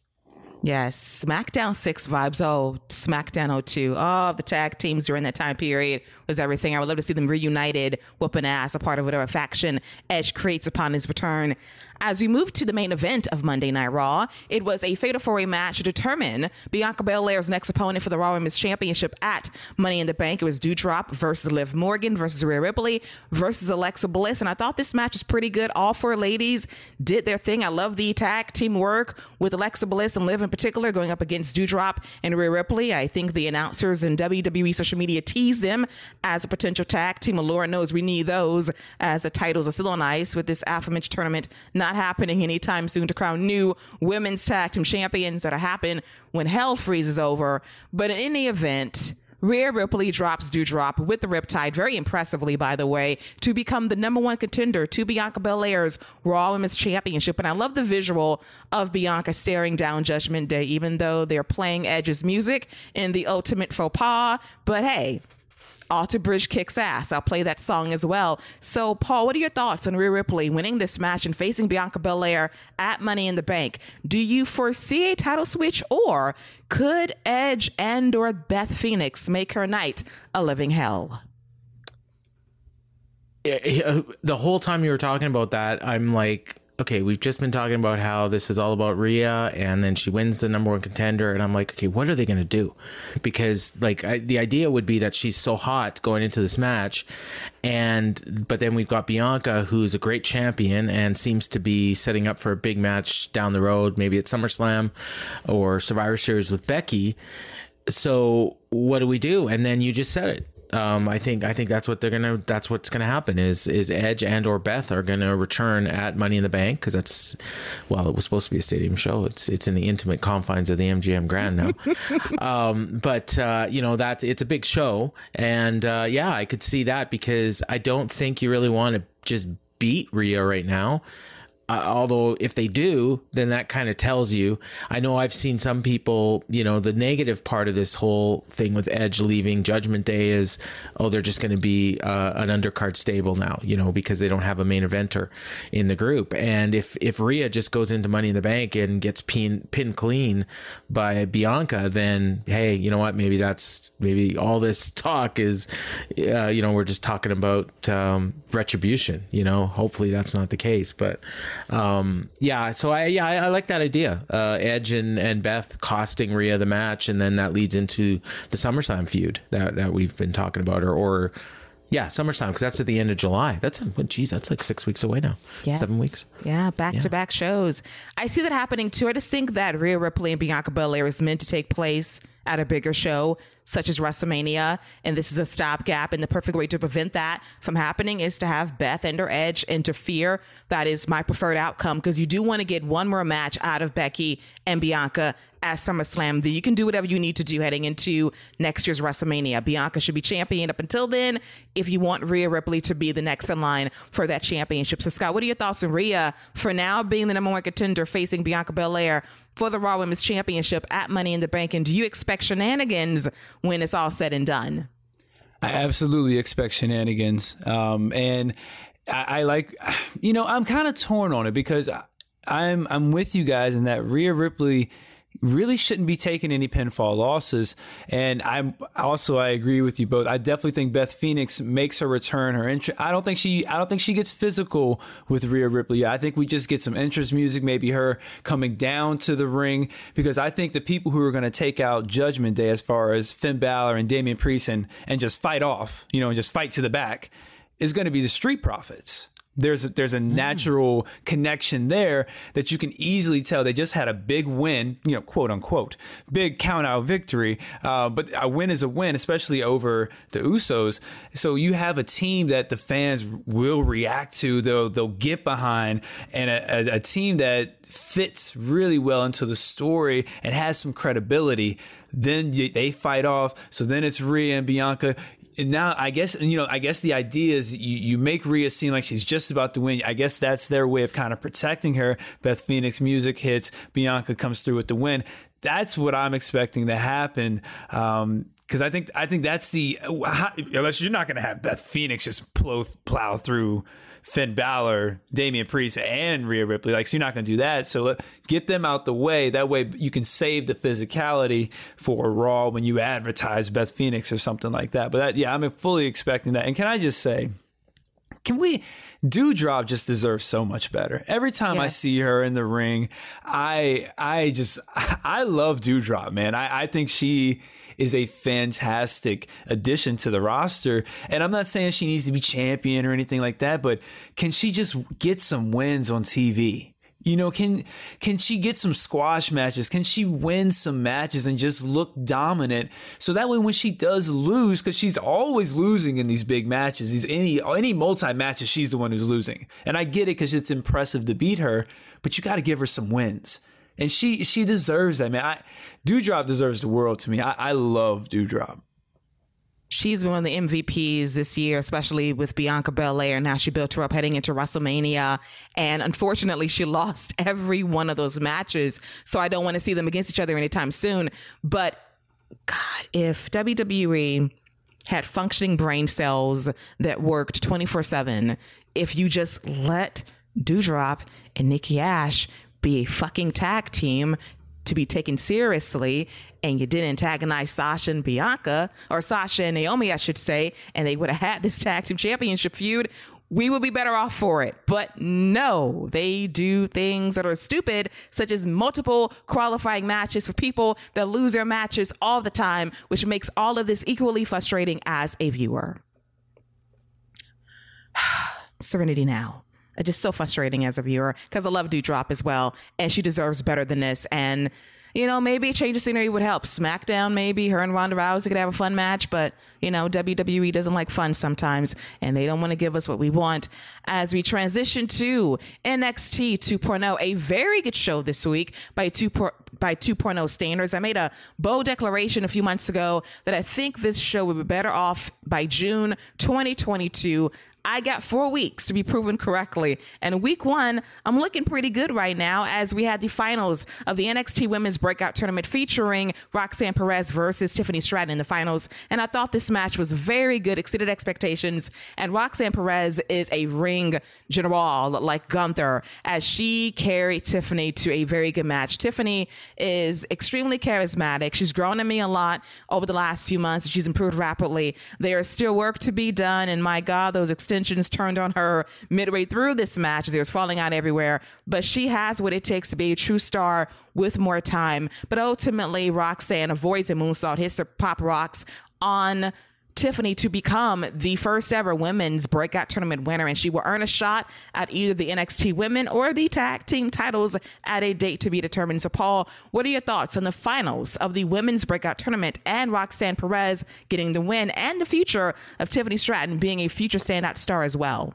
Yes, SmackDown 6 vibes. Oh, SmackDown 02. Oh, the tag teams during that time period was everything. I would love to see them reunited, whooping ass, a part of whatever faction Edge creates upon his return. As we move to the main event of Monday Night Raw, it was a fatal four way match to determine Bianca Belair's next opponent for the Raw Women's Championship at Money in the Bank. It was Doudrop versus Liv Morgan versus Rhea Ripley versus Alexa Bliss. And I thought this match was pretty good. All four ladies did their thing. I love the tag team work with Alexa Bliss and Liv in particular going up against Doudrop and Rhea Ripley. I think the announcers and WWE social media teased them as a potential tag team. And Lord knows we need those as the titles are still on ice with this aforementioned tournament not not happening anytime soon to crown new women's tag team champions that'll happen when hell freezes over. But in any event, Rhea Ripley drops Doudrop with the Riptide, very impressively, by the way, to become the number one contender to Bianca Belair's Raw Women's Championship. And I love the visual of Bianca staring down Judgment Day, even though they're playing Edge's music in the ultimate faux pas. But hey, Alter Bridge kicks ass. I'll play that song as well. So, Paul, what are your thoughts on Rhea Ripley winning this match and facing Bianca Belair at Money in the Bank? Do you foresee a title switch, or could Edge and or Beth Phoenix make her night a living hell? The whole time you were talking about that, I'm like, okay, we've just been talking about how this is all about Rhea, and then she wins the number one contender, and I'm like, okay, what are they going to do? Because like I, the idea would be that she's so hot going into this match, and but then we've got Bianca, who's a great champion and seems to be setting up for a big match down the road, maybe at SummerSlam or Survivor Series with Becky. So what do we do? And then you just said it um, I think I think that's what they're gonna that's what's gonna happen is is Edge and or Beth are gonna return at Money in the Bank because that's well it was supposed to be a stadium show. It's it's in the intimate confines of the MGM Grand now, [LAUGHS] um, but uh, you know that it's a big show. And uh, yeah I could see that because I don't think you really want to just beat Rhea right now uh, although if they do, then that kind of tells you. I know I've seen some people, you know, the negative part of this whole thing with Edge leaving Judgment Day is, oh, they're just going to be uh, an undercard stable now, you know, because they don't have a main eventer in the group. And if if Rhea just goes into Money in the Bank and gets pinned pinned clean by Bianca, then hey, you know what? Maybe that's maybe all this talk is, uh, you know, we're just talking about um, retribution. You know, hopefully that's not the case, but um, yeah, so I yeah I, I like that idea. Uh, Edge and, and Beth costing Rhea the match, and then that leads into the SummerSlam feud that that we've been talking about, or or yeah, SummerSlam because that's at the end of July. That's when. geez, that's like six weeks away now. Yeah, seven weeks. Yeah, back to back shows. I see that happening too. I just think that Rhea Ripley and Bianca Belair is meant to take place at a bigger show such as WrestleMania, and this is a stopgap. And the perfect way to prevent that from happening is to have Beth and her Edge interfere. That is my preferred outcome because you do want to get one more match out of Becky and Bianca at SummerSlam. Then you can do whatever you need to do heading into next year's WrestleMania. Bianca should be champion up until then if you want Rhea Ripley to be the next in line for that championship. So, Scott, what are your thoughts on Rhea for now being the number one contender facing Bianca Belair for the Raw Women's Championship at Money in the Bank? And do you expect shenanigans when it's all said and done? I absolutely expect shenanigans. Um, and I, I, like, you know, I'm kind of torn on it because I, I'm I'm with you guys in that Rhea Ripley really shouldn't be taking any pinfall losses. And I'm also I agree with you both. I definitely think Beth Phoenix makes her return. Her interest. I don't think she. I don't think she gets physical with Rhea Ripley. I think we just get some interest music. Maybe her coming down to the ring because I think the people who are going to take out Judgment Day as far as Finn Balor and Damian Priest and, and just fight off, you know, and just fight to the back is going to be the Street Profits there's a, there's a mm. natural connection there that you can easily tell they just had a big win, you know, quote unquote, big count out victory. Uh, but a win is a win, especially over the Usos. So you have a team that the fans will react to, they'll they'll get behind, and a, a, a team that fits really well into the story and has some credibility. Then they fight off. So then it's Rhea and Bianca now I guess you know I guess the idea is you, you make Rhea seem like she's just about to win. I guess that's their way of kind of protecting her. Beth Phoenix music hits, Bianca comes through with the win. That's what I'm expecting to happen. Um, because I think I think that's the how, unless you're not going to have Beth Phoenix just plow plow through Finn Balor, Damian Priest, and Rhea Ripley. Like, so you're not going to do that. So uh, get them out the way. That way you can save the physicality for Raw when you advertise Beth Phoenix or something like that. But that, yeah, I'm fully expecting that. And can I just say, can we Doudrop just deserves so much better. Every time yes. I see her in the ring, I I just I love Doudrop, man. I, I think she is a fantastic addition to the roster. And I'm not saying she needs to be champion or anything like that, but can she just get some wins on TV? You know, can can she get some squash matches? Can she win some matches and just look dominant? So that way, when she does lose, because she's always losing in these big matches, these any any multi matches, she's the one who's losing. And I get it because it's impressive to beat her, but you got to give her some wins and she she deserves that, man. I, Doudrop deserves the world to me. I, I love Doudrop. She's been one of the MVPs this year, especially with Bianca Belair and she built her up heading into WrestleMania. And unfortunately, she [LAUGHS] lost every one of those matches. So I don't want to see them against each other anytime soon. But God, if WWE had functioning brain cells that worked 24 7, if you just let Doudrop and Nikki Ash be a fucking tag team to be taken seriously and you didn't antagonize Sasha and Bianca, or Sasha and Naomi, I should say, and they would have had this [LAUGHS] tag team championship feud, we would be better off for it. But no, they do things that are stupid, such as multiple qualifying matches for people that lose their matches all the time, which makes all of this equally frustrating as a viewer. [SIGHS] Serenity now. Just so frustrating as a viewer because I love Doudrop as well, and she deserves better than this. And you know, maybe a change of scenery would help. SmackDown, maybe her and Ronda Rousey could have a fun match, but you know, WWE doesn't like fun sometimes, and they don't want to give us what we want. As we transition to NXT 2.0, a very good show this week by two by 2.0 standards. I made a bold declaration a few months ago that I think this show would be better off by June 2022 I got four weeks to be proven correctly. And week one, I'm looking pretty good right now as we had the finals of the NXT Women's Breakout Tournament featuring Roxanne Perez versus Tiffany Stratton in the finals. And I thought this match was very good, exceeded expectations. And Roxanne Perez is a ring general like Gunther as she carried Tiffany to a very good match. Tiffany is extremely charismatic. She's grown on me a lot over the last few months. She's improved rapidly. There is still work to be done. And my God, those extensions turned on her midway through this match. as it was falling out everywhere, but she has what it takes to be a true star with more time. But ultimately, Roxanne avoids a moonsault, hits her pop rocks on Tiffany to become the first ever women's breakout tournament winner, and she will earn a shot at either the NXT women or the tag team titles at a date to be determined. So, Paul, what are your thoughts on the finals of the women's breakout tournament and Roxanne Perez getting the win and the future of Tiffany Stratton being a future standout star as well?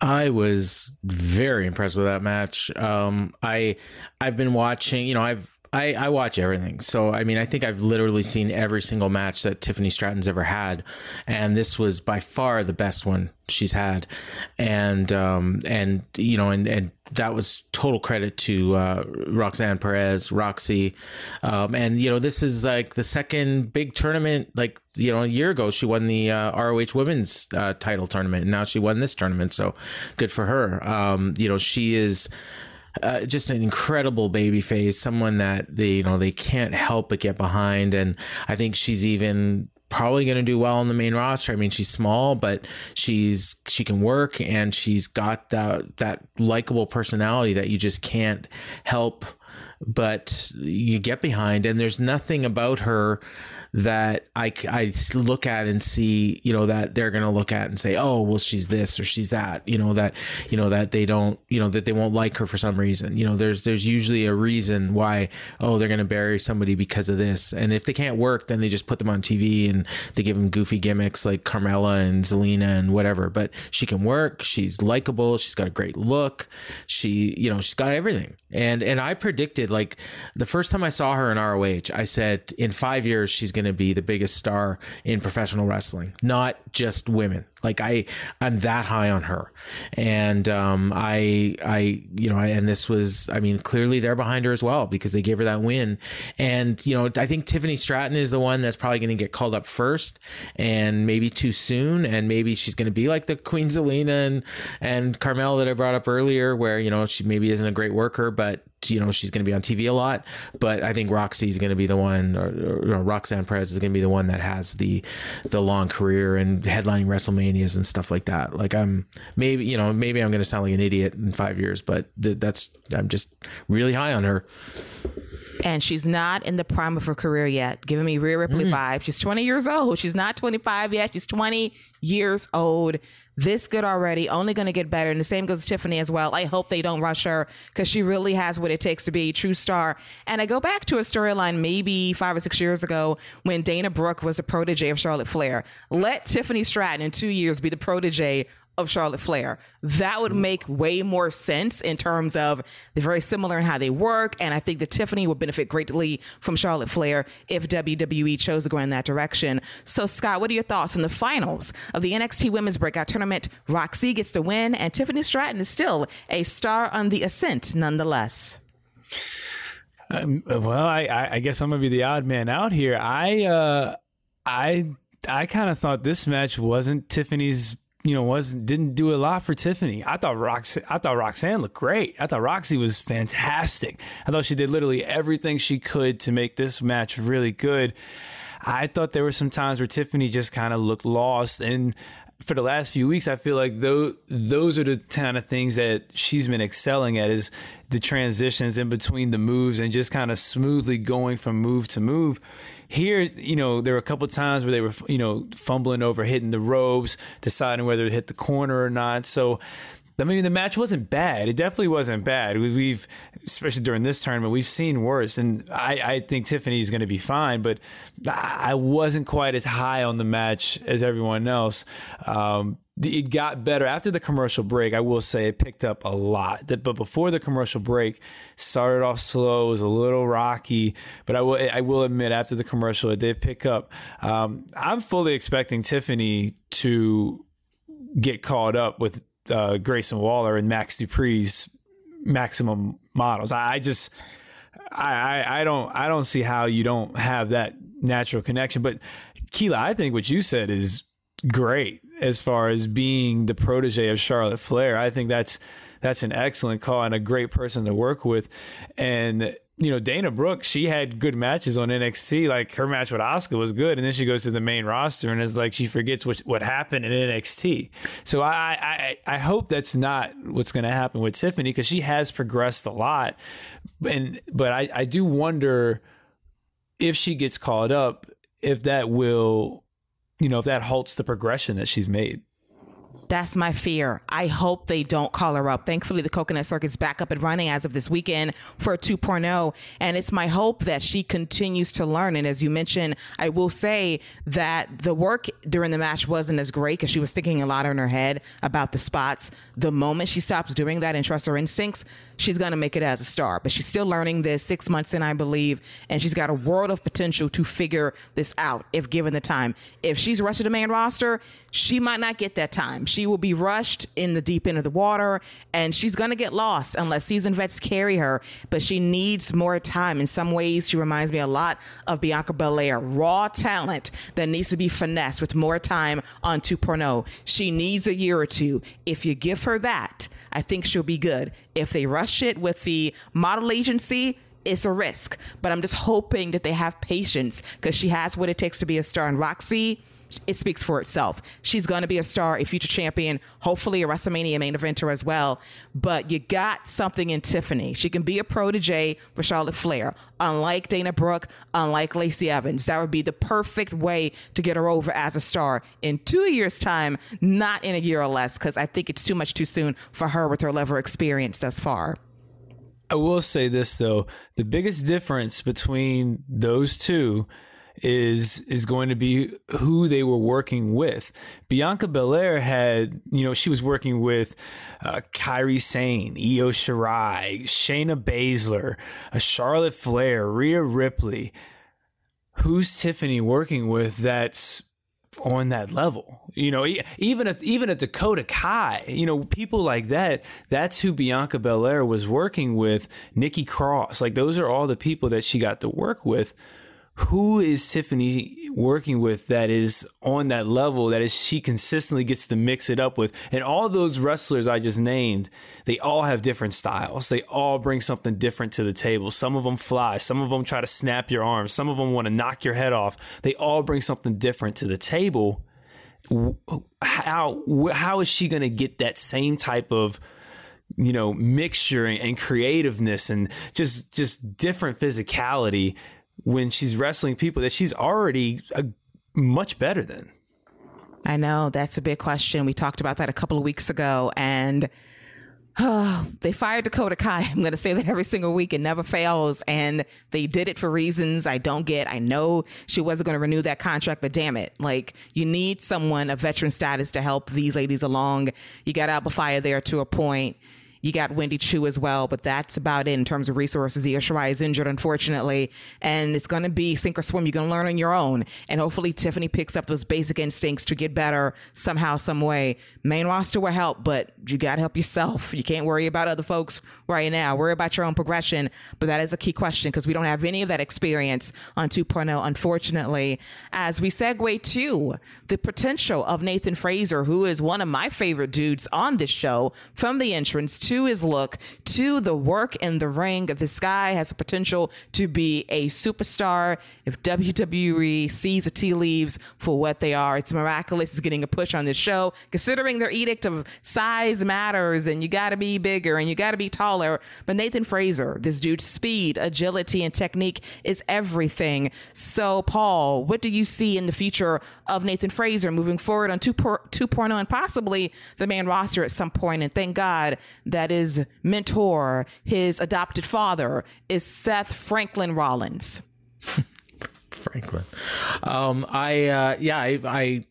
I was very impressed with that match. Um, I I've been watching, you know, I've I, I watch everything. So, I mean, I think I've literally seen every single match that Tiffany Stratton's ever had. And this was by far the best one she's had. And, um, and, you know, and, and that was total credit to, uh, Roxanne Perez, Roxy. Um, and, you know, this is like the second big tournament, like, you know, a year ago, she won the, uh, ROH women's, uh, title tournament. And now she won this tournament. So good for her. Um, you know, she is, uh, just an incredible baby face, someone that they you know they can't help but get behind, and I think she's even probably going to do well on the main roster. I mean, she's small, but she's she can work and she's got that that likable personality that you just can't help but you get behind and there's nothing about her that I, I look at and see, you know, that they're going to look at and say, oh, well, she's this or she's that, you know, that, you know, that they don't, you know, that they won't like her for some reason. You know, there's, there's usually a reason why, oh, they're going to bury somebody because of this. And if they can't work, then they just put them on TV and they give them goofy gimmicks like Carmella and Zelina and whatever. But she can work. She's likable. She's got a great look. She, you know, she's got everything. And, and I predicted like the first time I saw her in ROH, I said in five years, she's going to be the biggest star in professional wrestling, not just women. Like I, I'm that high on her, and um, I, I, you know, and this was, I mean, clearly they're behind her as well because they gave her that win, and you know, I think Tiffany Stratton is the one that's probably going to get called up first, and maybe too soon, and maybe she's going to be like the Queen Zelina and and Carmel that I brought up earlier, where you know she maybe isn't a great worker, but you know she's going to be on TV a lot. But I think Roxy is going to be the one, or, or Roxanne Perez is going to be the one that has the the long career and headlining WrestleManias and stuff like that. Like I'm maybe you know maybe I'm going to sound like an idiot in five years, but th- that's I'm just really high on her. And she's not in the prime of her career yet, giving me Rhea Ripley mm. vibe. She's 20 years old. She's not 25 yet. She's 20 years old this good already, only going to get better. And the same goes to Tiffany as well. I hope they don't rush her because she really has what it takes to be a true star. And I go back to a storyline maybe five or six years ago when Dana Brooke was the protege of Charlotte Flair. Let Tiffany Stratton in two years be the protege of Charlotte Flair. That would make way more sense in terms of they're very similar in how they work. And I think that Tiffany would benefit greatly from Charlotte Flair if WWE chose to go in that direction. So, Scott, what are your thoughts on the finals of the NXT Women's Breakout Tournament? Roxy gets the win, and Tiffany Stratton is still a star on the ascent nonetheless. Um, well, I, I, guess I'm gonna be the odd man out here. I, uh, I, I kind of thought this match wasn't Tiffany's you know, was didn't do a lot for Tiffany. I thought Rox, I thought Roxanne looked great. I thought Roxy was fantastic. I thought she did literally everything she could to make this match really good. I thought there were some times where Tiffany just kind of looked lost, and for the last few weeks, I feel like those those are the kind of things that she's been excelling at is the transitions in between the moves and just kind of smoothly going from move to move. Here, you know, there were a couple times where they were, you know, fumbling over hitting the ropes, deciding whether to hit the corner or not. So, I mean, the match wasn't bad. It definitely wasn't bad. We've, especially during this tournament, we've seen worse. And I, I think Tiffany is going to be fine, but I wasn't quite as high on the match as everyone else. Um, it got better after the commercial break. I will say it picked up a lot. But before the commercial break, started off slow, was a little rocky. But I will I will admit after the commercial, it did pick up. Um, I'm fully expecting Tiffany to get caught up with uh, Grayson Waller and Max Dupri's maximum models. I, I just I, I I don't I don't see how you don't have that natural connection. But Keila, I think what you said is great as far as being the protege of Charlotte Flair. I think that's that's an excellent call and a great person to work with. And you know, Dana Brooke, she had good matches on NXT. Like her match with Asuka was good, and then she goes to the main roster and it's like she forgets what what happened in NXT. So I I, I hope that's not what's going to happen with Tiffany because she has progressed a lot, and but I I do wonder if she gets called up if that will you know, if that halts the progression that she's made. That's my fear. I hope they don't call her up. Thankfully, the Coconut Circuit's back up and running as of this weekend for a 2.0. And it's my hope that she continues to learn. And as you mentioned, I will say that the work during the match wasn't as great because she was thinking a lot in her head about the spots. The moment she stops doing that and trusts her instincts, she's going to make it as a star. But she's still learning this six months in, I believe. And she's got a world of potential to figure this out if given the time. If she's rushed to the main roster, she might not get that time. She will be rushed in the deep end of the water and she's going to get lost unless seasoned vets carry her. But she needs more time. In some ways, she reminds me a lot of Bianca Belair, raw talent that needs to be finessed with more time on 2.0. She needs a year or two. If you give her that, I think she'll be good. If they rush it with the model agency, it's a risk. But I'm just hoping that they have patience because she has what it takes to be a star. And Roxy, it speaks for itself. She's going to be a star, a future champion, hopefully a WrestleMania main eventer as well. But you got something in Tiffany. She can be a protege for Charlotte Flair. Unlike Dana Brooke, unlike Lacey Evans, that would be the perfect way to get her over as a star in two years' time, not in a year or less, because I think it's too much too soon for her with her level of experience thus far. I will say this though: the biggest difference between those two is is going to be who they were working with. Bianca Belair had, you know, she was working with uh, Kairi Sane, Io Shirai, Shayna Baszler, Charlotte Flair, Rhea Ripley. Who's Tiffany working with that's on that level. You know, even at even at Dakota Kai, you know, people like that. That's who Bianca Belair was working with. Nikki Cross, like those are all the people that she got to work with who is Tiffany working with that is on that level that is she consistently gets to mix it up with? And all those wrestlers I just named they all have different styles. They all bring something different to the table. Some of them fly. Some of them try to snap your arms. Some of them want to knock your head off. They all bring something different to the table. How how is she going to get that same type of you know mixture and creativeness and just just different physicality when she's wrestling people that she's already a, much better than? I know that's a big question. We talked about that a couple of weeks ago, and oh, [SIGHS] they fired Dakota Kai. I'm going to say that every single week. It never fails. And they did it for reasons I don't get. I know she wasn't going to renew that contract, but damn it. Like, you need someone of veteran status to help these ladies along. You got Alba Fyre there to a point. You got Wendy Choo as well, but that's about it in terms of resources. Io Shirai is injured, unfortunately, and it's going to be sink or swim. You're going to learn on your own, and hopefully Tiffany picks up those basic instincts to get better somehow, some way. Main roster will help, but you got to help yourself. You can't worry about other folks right now. Worry about your own progression, but that is a key question because we don't have any of that experience on 2.0, unfortunately. As we segue to the potential of Nathan Frazer, who is one of my favorite dudes on this show from the entrance to his look, to the work in the ring. This guy has the potential to be a superstar. If WWE sees the tea leaves for what they are, it's miraculous. He's getting a push on this show, considering their edict of size matters and you got to be bigger and you got to be taller. But Nathan Frazer, this dude's speed, agility, and technique is everything. So, Paul, what do you see in the future of Nathan Frazer moving forward on 2.0 and possibly the main roster at some point? And thank God that that his mentor, his adopted father, is Seth Franklin Rollins. [LAUGHS] Franklin. Um, I uh, yeah, I, I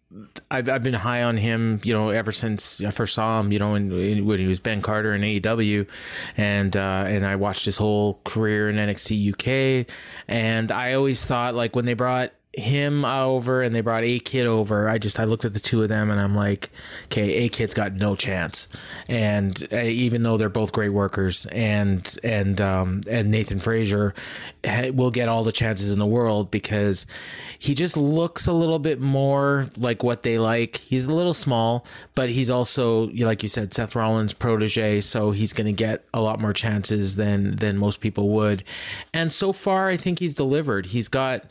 I've, I've been high on him, you know, ever since I first saw him, you know, in, in, when he was Ben Carter in AEW, and uh, and I watched his whole career in NXT UK, and I always thought like when they brought him over and they brought A-Kid over. I just i looked at the two of them and i'm like okay A-Kid's got no chance. And uh, even though they're both great workers and and um and nathan frazer will get all the chances in the world because he just looks a little bit more like what they like. He's a little small but he's also like you said seth rollins protege so he's going to get a lot more chances than than most people would. And so far i think he's delivered. He's got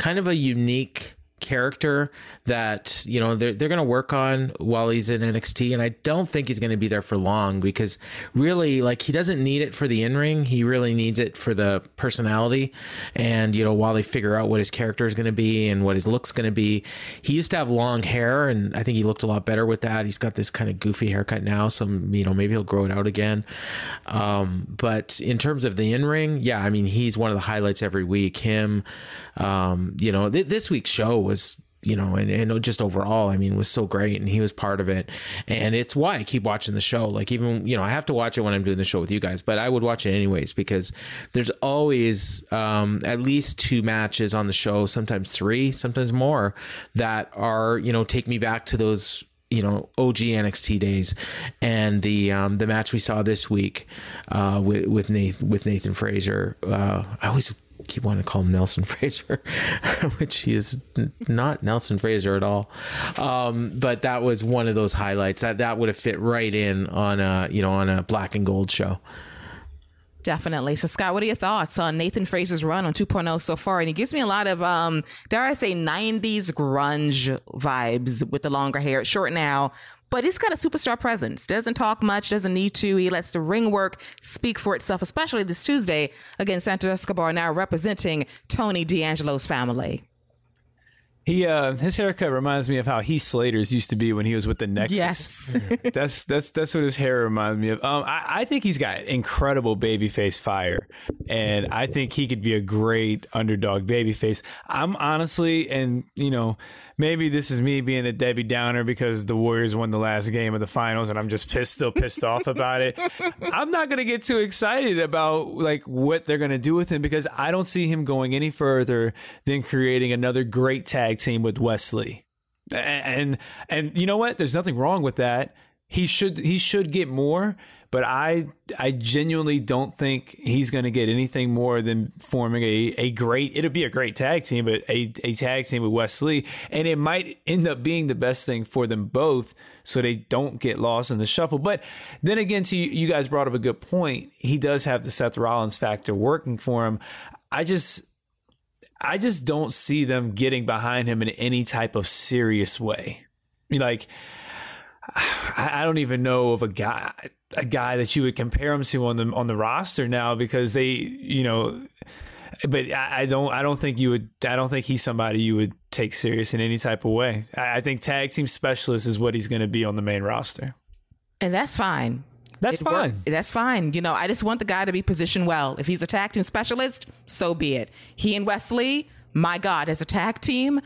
kind of a unique character that you know they're, they're going to work on while he's in NXT and I don't think he's going to be there for long because really like he doesn't need it for the in-ring. He really needs it for the personality and you know while they figure out what his character is going to be and what his look's going to be. He used to have long hair and I think he looked a lot better with that. He's got this kind of goofy haircut now so you know maybe he'll grow it out again. Um, but in terms of the in-ring yeah I mean he's one of the highlights every week. Him um, you know th- this week's show was you know, and, and just overall, I mean, was so great and he was part of it. And it's why I keep watching the show. Like, even, you know, I have to watch it when I'm doing the show with you guys, but I would watch it anyways because there's always um, at least two matches on the show, sometimes three, sometimes more, that are, you know, take me back to those you know OG NXT days, and the um, the match we saw this week uh, with with Nathan with Nathan Frazer. Uh, I always keep wanting to call him Nelson [LAUGHS] Fraser, which he is not Nelson Fraser at all. Um, but that was one of those highlights that that would have fit right in on a you know on a black and gold show. Definitely. So, Scott, what are your thoughts on Nathan Frazer's run on 2.0 so far? And he gives me a lot of, um, dare I say, 90s grunge vibes with the longer hair. Short now, but he's got a superstar presence. Doesn't talk much, doesn't need to. He lets the ring work speak for itself, especially this Tuesday against Santos Escobar, now representing Tony D'Angelo's family. He uh his haircut reminds me of how Heath Slater's used to be when he was with the Nexus. Yes. [LAUGHS] that's that's that's what his hair reminds me of. Um I, I think he's got incredible babyface fire. And I think he could be a great underdog babyface. I'm honestly and you know, maybe this is me being a Debbie Downer because the Warriors won the last game of the finals and I'm just pissed still pissed off about it. [LAUGHS] I'm not gonna get too excited about like what they're gonna do with him because I don't see him going any further than creating another great tag team with Wes Lee. And and you know what? There's nothing wrong with that. He should he should get more, but I I genuinely don't think he's going to get anything more than forming a, a great. It'll be a great tag team, but a, a tag team with Wes Lee, and it might end up being the best thing for them both, so they don't get lost in the shuffle. But then again, to you, you guys brought up a good point. He does have the Seth Rollins factor working for him. I just I just don't see them getting behind him in any type of serious way. Like, [SIGHS] I don't even know of a guy a guy that you would compare him to on the on the roster now because they, you know, but I, I don't I don't think you would I don't think he's somebody you would take serious in any type of way. I, I think tag team specialist is what he's going to be on the main roster, and that's fine. That's It fine. work- that's fine. You know, I just want the guy to be positioned well. If he's a tag team specialist, so be it. He and Wes Lee, my God, as a tag team,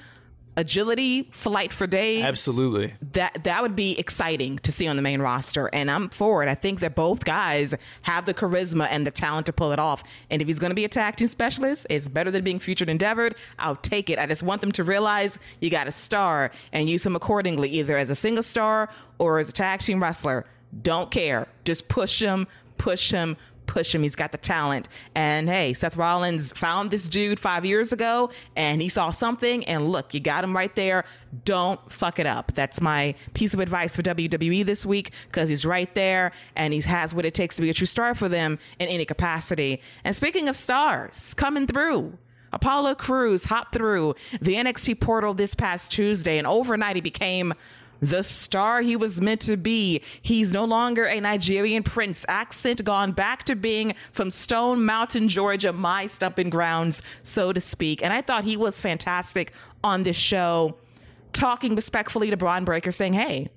agility, flight for days. Absolutely. That that would be exciting to see on the main roster, and I'm for it. I think that both guys have the charisma and the talent to pull it off. And if he's going to be a tag team specialist, it's better than being featured endeavored. I'll take it. I just want them to realize you got a star and use him accordingly, either as a single star or as a tag team wrestler. Don't care. Just push him, push him, push him. He's got the talent. And hey, Seth Rollins found this dude five years ago and he saw something. And look, you got him right there. Don't fuck it up. That's my piece of advice for WWE this week because he's right there and he has what it takes to be a true star for them in any capacity. And speaking of stars coming through, Apollo Crews hopped through the NXT portal this past Tuesday and overnight he became the star he was meant to be. He's no longer a Nigerian prince. Accent gone back to being from Stone Mountain, Georgia, my stumping grounds, so to speak. And I thought he was fantastic on this show, talking respectfully to Bron Breakker, saying, hey,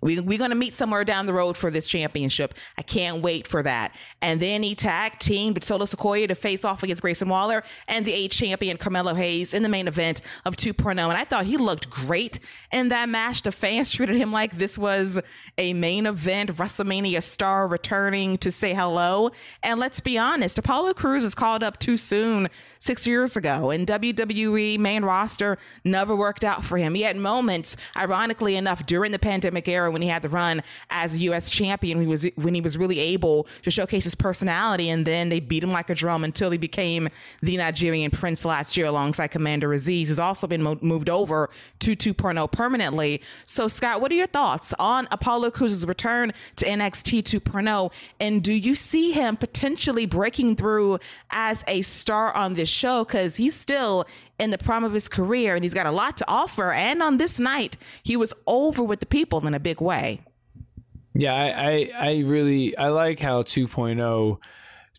we, we're going to meet somewhere down the road for this championship. I can't wait for that. And then he tag teamed Solo Sikoa to face off against Grayson Waller and the eight champion Carmelo Hayes in the main event of 2.0. And I thought he looked great in that match. The fans [LAUGHS] treated him like this was a main event WrestleMania star returning to say hello. And let's be honest, Apollo Crews was called up too soon six years ago, and WWE main roster never worked out for him. He had moments, ironically enough, during the pandemic era when he had the run as U.S. champion. He was when he was really able to showcase his personality, and then they beat him like a drum until he became the Nigerian prince last year alongside Commander Aziz, who's also been mo- moved over to 2.0 permanently. So, Scott, what are your thoughts on Apollo Crews's return to NXT 2.0, and do you see him potentially breaking through as a star on this show? Because he's still in the prime of his career and he's got a lot to offer. And on this night, he was over with the people in a big way. Yeah, I, I, I really I like how 2.0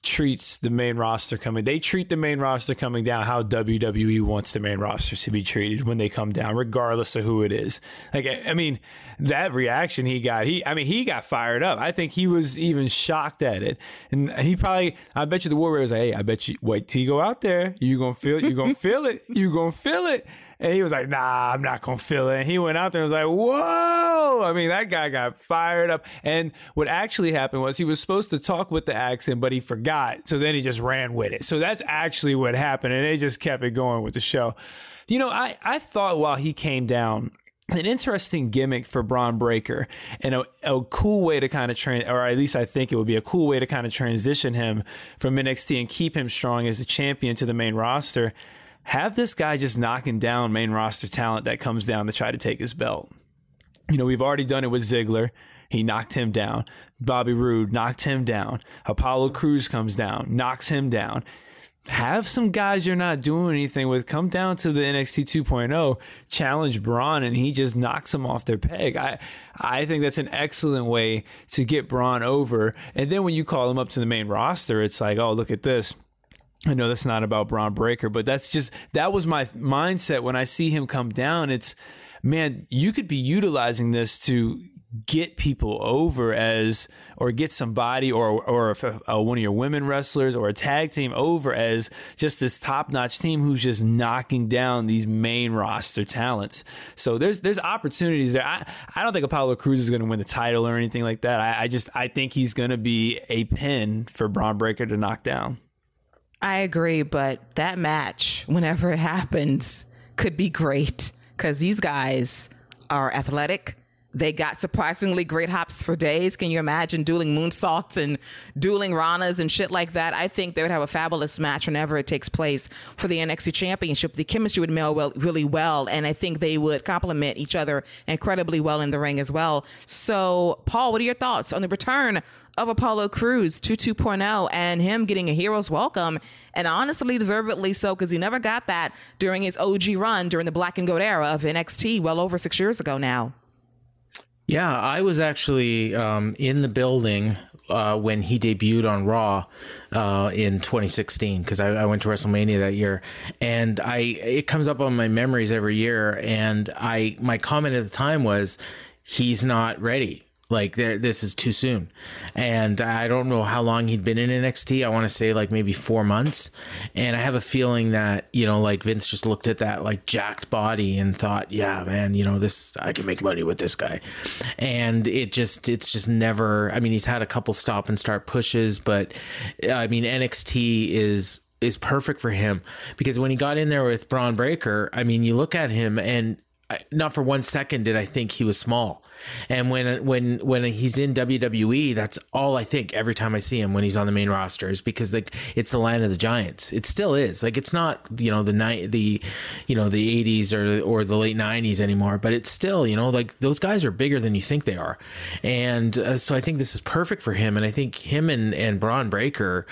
treats the main roster coming. They treat the main roster coming down how WWE wants the main roster to be treated when they come down, regardless of who it is. Like I, I mean, that reaction he got, he I mean he got fired up. I think he was even shocked at it, and he probably I bet you the Warrior was like, hey, I bet you wait till you go out there, you gonna feel you gonna feel it, you gonna feel it. And he was like, nah, I'm not to feel it. And he went out there and was like, whoa. I mean, that guy got fired up. And what actually happened was he was supposed to talk with the accent, but he forgot. So then he just ran with it. So that's actually what happened. And they just kept it going with the show. You know, I, I thought while he came down, an interesting gimmick for Bron Breakker and a, a cool way to kind of train, or at least I think it would be a cool way to kind of transition him from NXT and keep him strong as the champion to the main roster. Have this guy just knocking down main roster talent that comes down to try to take his belt. You know, we've already done it with Ziggler. He knocked him down. Bobby Roode knocked him down. Apollo Crews comes down, knocks him down have some guys you're not doing anything with come down to the NXT 2.0, challenge Bron, and he just knocks them off their peg. I I think that's an excellent way to get Bron over. And then when you call him up to the main roster, it's like, oh, look at this. I know that's not about Bron Breakker, but that's just that was my mindset when I see him come down. It's man, you could be utilizing this to get people over as or get somebody or or a, a, one of your women wrestlers or a tag team over as just this top-notch team who's just knocking down these main roster talents. So there's there's opportunities there. I, I don't think Apollo Crews is going to win the title or anything like that. I, I just I think he's going to be a pin for Bron Breakker to knock down. I agree, but that match, whenever it happens, could be great because these guys are athletic they got surprisingly great hops for days. Can you imagine dueling moonsaults and dueling ranas and shit like that? I think they would have a fabulous match whenever it takes place for the NXT Championship. The chemistry would meld well, really well, and I think they would complement each other incredibly well in the ring as well. So, Paul, what are your thoughts on the return of Apollo Crews to 2.0 and him getting a hero's welcome and honestly deservedly so because he never got that during his OG run during the black and gold era of NXT well over six years ago now. Yeah, I was actually um, in the building uh, when he debuted on Raw uh, in 2016 because I, I, went to WrestleMania that year, and I it comes up on my memories every year. And I my comment at the time was, he's not ready. Like this is too soon, and I don't know how long he'd been in NXT. I want to say like maybe four months, and I have a feeling that you know like Vince just looked at that like jacked body and thought, yeah, man, you know this I can make money with this guy, and it just it's just never. I mean, he's had a couple stop and start pushes, but I mean NXT is is perfect for him because when he got in there with Bron Breakker, I mean, you look at him and not for one second did I think he was small. And when when when he's in WWE, that's all I think every time I see him when he's on the main roster is because like it's the land of the giants. It still is. Like it's not you know the night the you know the 80s or or the late 90s anymore, but it's still you know like those guys are bigger than you think they are. And uh, so I think this is perfect for him. And I think him and and Bron Breakker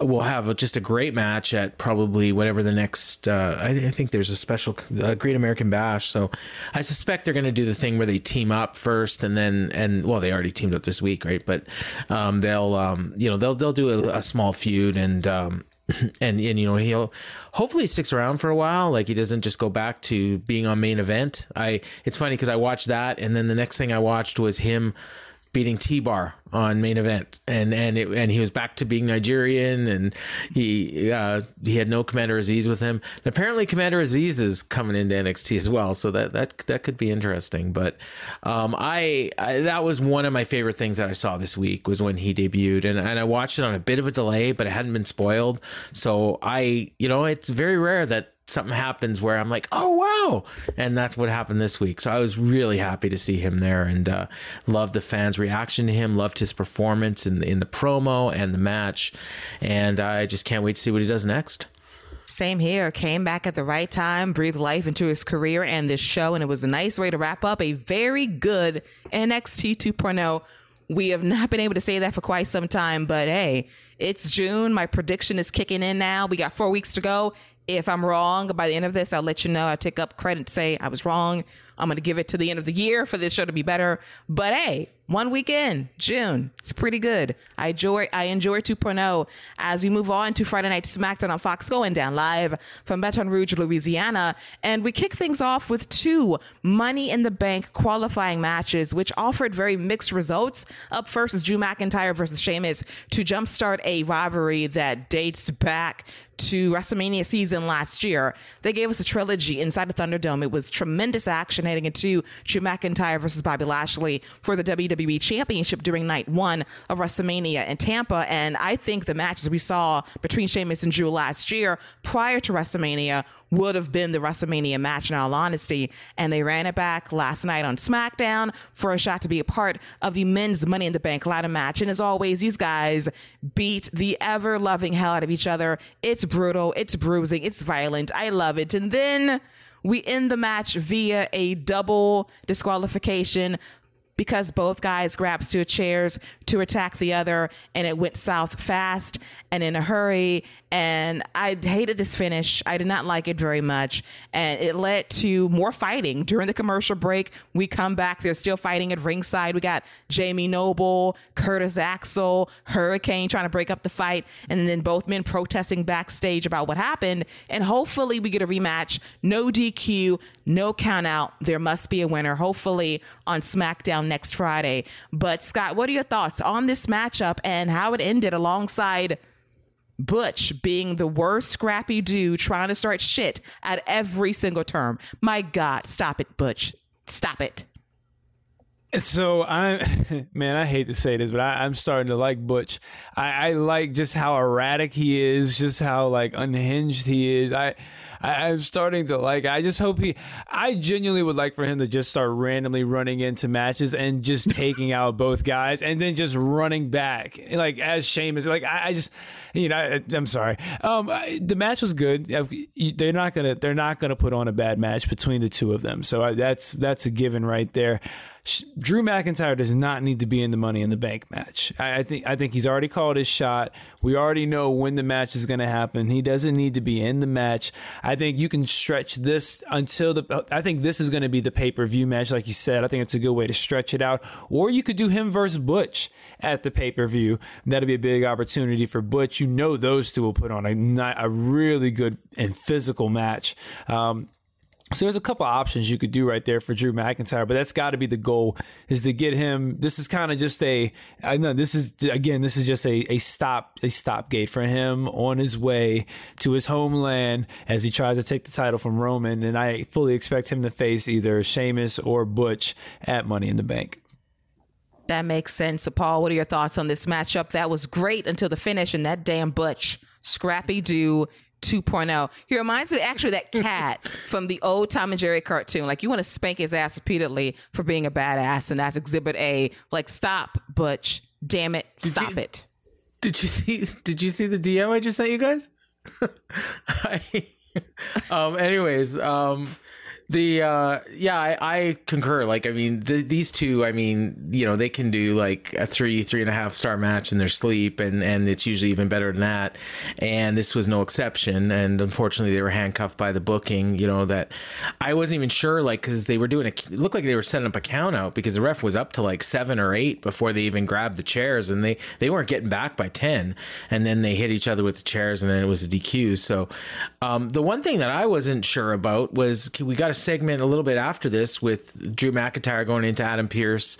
will have just a great match at probably whatever the next. Uh, I, think there's a special uh, Great American Bash, so I suspect they're going to do the thing where they team up first, and then and well, they already teamed up this week, right? But um, they'll um, you know they'll they'll do a, a small feud and. Um, [CLEARS THROAT] and and you know he'll hopefully sticks around for a while like he doesn't just go back to being on main event i it's funny because i watched that and then the next thing i watched was him beating T-Bar on main event, and and it, and he was back to being Nigerian, and he uh, he had no Commander Aziz with him. And apparently, Commander Aziz is coming into NXT as well, so that that that could be interesting. But um, I, I that was one of my favorite things that I saw this week was when he debuted, and and I watched it on a bit of a delay, but it hadn't been spoiled, so I you know it's very rare that something happens where I'm like, oh wow, and that's what happened this week. So I was really happy to see him there, and uh, loved the fans' reaction to him, loved his performance in in the promo and the match, and I just can't wait to see what he does next. Same here. Came back at the right time, breathed life into his career and this show, and it was a nice way to wrap up a very good NXT 2.0. We have not been able to say that for quite some time, but hey, it's June. My prediction is kicking in now. We got four weeks to go. If I'm wrong by the end of this, I'll let you know. I take up credit, to say I was wrong. I'm going to give it to the end of the year for this show to be better. But hey, one weekend, June, it's pretty good. I enjoy I enjoy 2.0 as we move on to Friday Night SmackDown on Fox going down live from Baton Rouge, Louisiana. And we kick things off with two Money in the Bank qualifying matches, which offered very mixed results. Up first is Drew McIntyre versus Sheamus to jumpstart a rivalry that dates back to WrestleMania season last year. They gave us a trilogy inside the Thunderdome. It was tremendous action heading into Drew McIntyre versus Bobby Lashley for the WWE Championship during night one of WrestleMania in Tampa. And I think the matches we saw between Sheamus and Drew last year prior to WrestleMania would have been the WrestleMania match in all honesty. And they ran it back last night on SmackDown for a shot to be a part of the men's Money in the Bank ladder match. And as always, these guys beat the ever loving hell out of each other. It's brutal, it's bruising, it's violent. I love it. And then we end the match via a double disqualification because both guys grabbed two chairs to attack the other and it went south fast and in a hurry and I hated this finish. I did not like it very much and it led to more fighting during the commercial break. We come back, they're still fighting at ringside. We got Jamie Noble, Curtis Axel, Hurricane trying to break up the fight and then both men protesting backstage about what happened and hopefully we get a rematch. No DQ, no count out. There must be a winner hopefully on SmackDown next Friday. But Scott, what are your thoughts on this matchup and how it ended alongside Butch being the worst scrappy dude trying to start shit at every single term? My God, stop it, Butch. Stop it. So I, [LAUGHS] man, I hate to say this, but I, I'm starting to like Butch. I, I like just how erratic he is, just how like unhinged he is. I, I, I'm starting to like. I just hope he. I genuinely would like for him to just start randomly running into matches and just taking out both guys, and then just running back, like as Sheamus. Like I, I just, you know, I, I'm sorry. Um, I- the match was good. They're not gonna. They're not gonna put on a bad match between the two of them. So I, that's that's a given right there. Drew McIntyre does not need to be in the Money in the Bank match. I, I think I think he's already called his shot. We already know when the match is going to happen. He doesn't need to be in the match. I think you can stretch this until the. I think this is going to be the pay per view match, like you said. I think it's a good way to stretch it out. Or you could do him versus Butch at the pay per view. That'd be a big opportunity for Butch. You know those two will put on a a really good and physical match. Um, so there's a couple options you could do right there for Drew McIntyre, but that's got to be the goal is to get him. This is kind of just a, I know this is again, this is just a, a stop, a stop gate for him on his way to his homeland as he tries to take the title from Roman. And I fully expect him to face either Sheamus or Butch at Money in the Bank. That makes sense. So, Paul, what are your thoughts on this matchup? That was great until the finish, and that damn Butch, Scrappy Doo 2.0. He reminds me actually that cat [LAUGHS] from the old Tom and Jerry cartoon. Like, you want to spank his ass repeatedly for being a badass, and that's Exhibit A. Like, stop, Butch. Damn it. Stop it. Did you see? Did you see the DM I just sent you guys? [LAUGHS] I, [LAUGHS] um. Anyways, um, the uh, yeah, I, I concur. Like, I mean, th- these two, I mean, you know, they can do like a three, three and a half star match in their sleep, and and it's usually even better than that. And this was no exception. And unfortunately, they were handcuffed by the booking. You know that I wasn't even sure, like, because they were doing a, it looked like they were setting up a count out because the ref was up to like seven or eight before they even grabbed the chairs, and they they weren't getting back by ten. And then they hit each other with the chairs, and then it was a DQ. So, um, the one thing that I wasn't sure about was can we got a segment a little bit after this with Drew McIntyre going into Adam Pearce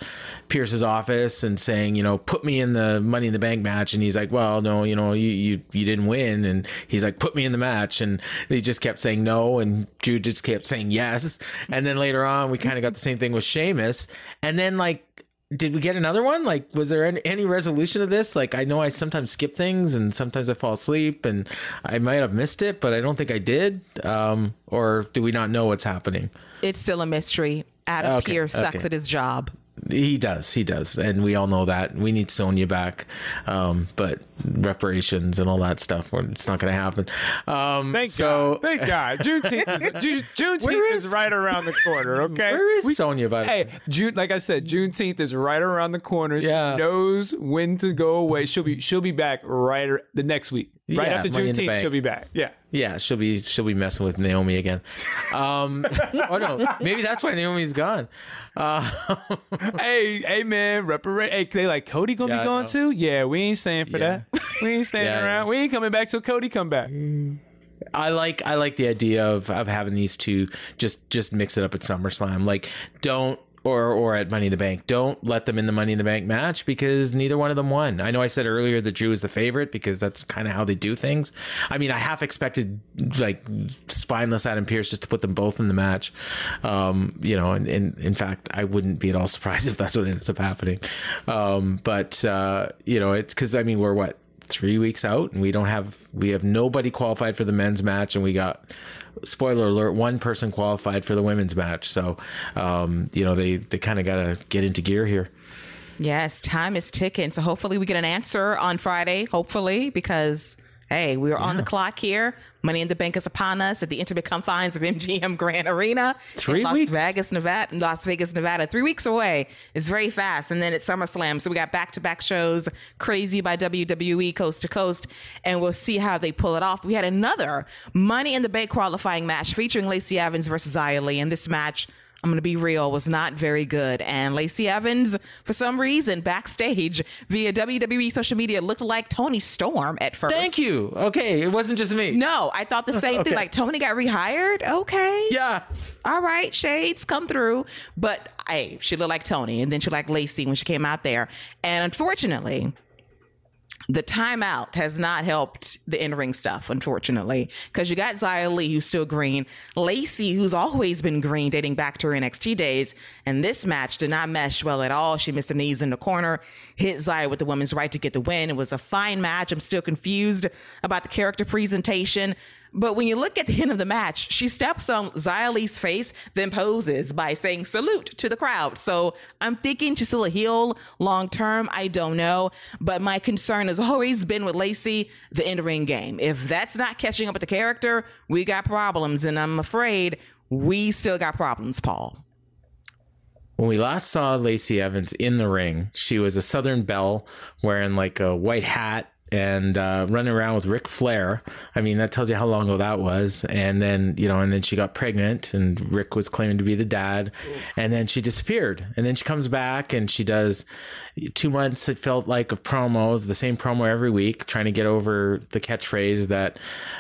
Pearce's office and saying, you know, put me in the Money in the Bank match, and he's like, well, no, you know, you you you didn't win, and he's like, put me in the match, and he just kept saying no, and Drew just kept saying yes, and then later on we kind of got the same thing with Sheamus, and then like did we get another one? Like, was there any, any resolution to this? Like, I know I sometimes skip things and sometimes I fall asleep and I might have missed it, but I don't think I did. Um, or do we not know what's happening? It's still a mystery. Adam Okay, Pearce sucks okay. at his job. He does, he does, and we all know that. We need Sonya back, um, but reparations and all that stuff, it's not going to happen. Um, Thank so, God. Thank [LAUGHS] God. Juneteenth is, June, Juneteenth is, is- right around the corner, [LAUGHS] okay? Where is Sonya, by the Hey, way? June, like I said, Juneteenth is right around the corner. Yeah. She knows when to go away. She'll be she'll be back right the next week. Right Yeah, after Juneteenth, she'll be back. Yeah. Yeah, she'll be she'll be messing with Naomi again. Um, [LAUGHS] oh no, maybe that's why Naomi's gone. Uh, [LAUGHS] hey, hey, man, reparate. Hey, they like Cody gonna Yeah, be gone too? Yeah, we ain't staying for Yeah. that. [LAUGHS] We ain't staying around. We ain't coming back till Cody come back. I like I like the idea of of having these two just just mix it up at SummerSlam. Like don't or or at Money in the Bank. Don't let them in the Money in the Bank match because neither one of them won. I know I said earlier that Drew is the favorite because that's kind of how they do things. I mean, I half expected like spineless Adam Pearce just to put them both in the match. Um, you know, and, and in fact, I wouldn't be at all [LAUGHS] surprised if that's what ends up happening. Um, but uh, you know, it's because I mean, we're what three weeks out and we don't have we have nobody qualified for the men's match and we got spoiler alert one person qualified for the women's match so um you know they they kind of got to get into gear here Yes, time is ticking. So hopefully we get an answer on Friday. Hopefully, because hey, we are on the clock here. Money in the Bank is upon us at the intimate confines of MGM Grand Arena. Three Las weeks? Vegas, Nevada. Las Vegas, Nevada. Three weeks away. It's very fast. And then it's SummerSlam. So we got back to back shows, crazy by WWE coast to coast. And we'll see how they pull it off. We had another Money in the Bank qualifying match featuring Lacey Evans versus Xia Li. And this match I'm going to be real, was not very good. And Lacey Evans, for some reason, backstage via WWE social media, looked like Toni Storm at first. thank you okay it wasn't just me No, I thought the same thing. [LAUGHS] Like Toni got rehired. Okay. yeah All right, shades come through. But hey, she looked like Toni, and then she looked like Lacey when she came out there. And unfortunately, the timeout has not helped the in ring stuff, unfortunately, because you got Xia Li, who's still green, Lacey, who's always been green, dating back to her NXT days, and this match did not mesh well at all. She missed the knees in the corner, hit Zia with the woman's right to get the win. It was a fine match. I'm still confused about the character presentation. But when you look at the end of the match, she steps on Li's face, then poses by saying salute to the crowd. So I'm thinking she's still a heel long term. I don't know. But my concern has always been with Lacey, the in ring game. If that's not catching up with the character, we got problems. And I'm afraid we still got problems, Paul. when we last saw Lacey Evans in the ring, she was a Southern Belle wearing like a white hat and uh, running around with Ric Flair. I mean, that tells you how long ago that was. And then, you know, and then she got pregnant and Ric was claiming to be the dad. And then she disappeared. And then she comes back and she does two months, it felt like, of promo, the same promo every week, trying to get over the catchphrase that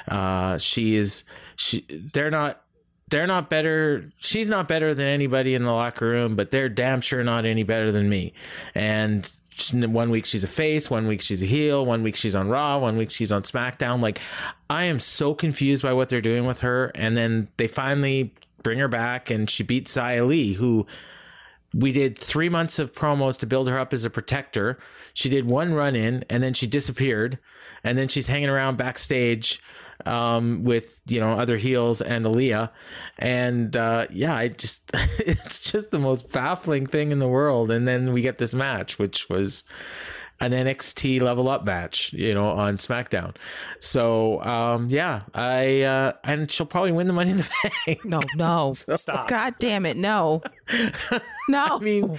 uh, she is, she, they're not they're not better. She's not better than anybody in the locker room, but they're damn sure not any better than me. And one week she's a face, one week she's a heel, one week she's on Raw, one week she's on SmackDown. Like, I am so confused by what they're doing with her. And then they finally bring her back, and she beats Xia Li, who we did three months of promos to build her up as a protector. She did one run in and then she disappeared. And then she's hanging around backstage um, with, you know, other heels and Aliyah. And uh, yeah, I just, [LAUGHS] it's just the most baffling thing in the world. And then we get this match, which was an NXT level up match, you know, on SmackDown. So um, yeah, I, uh, and she'll probably win the money in the bank. No, no. [LAUGHS] Stop. God damn it. No. No. I mean,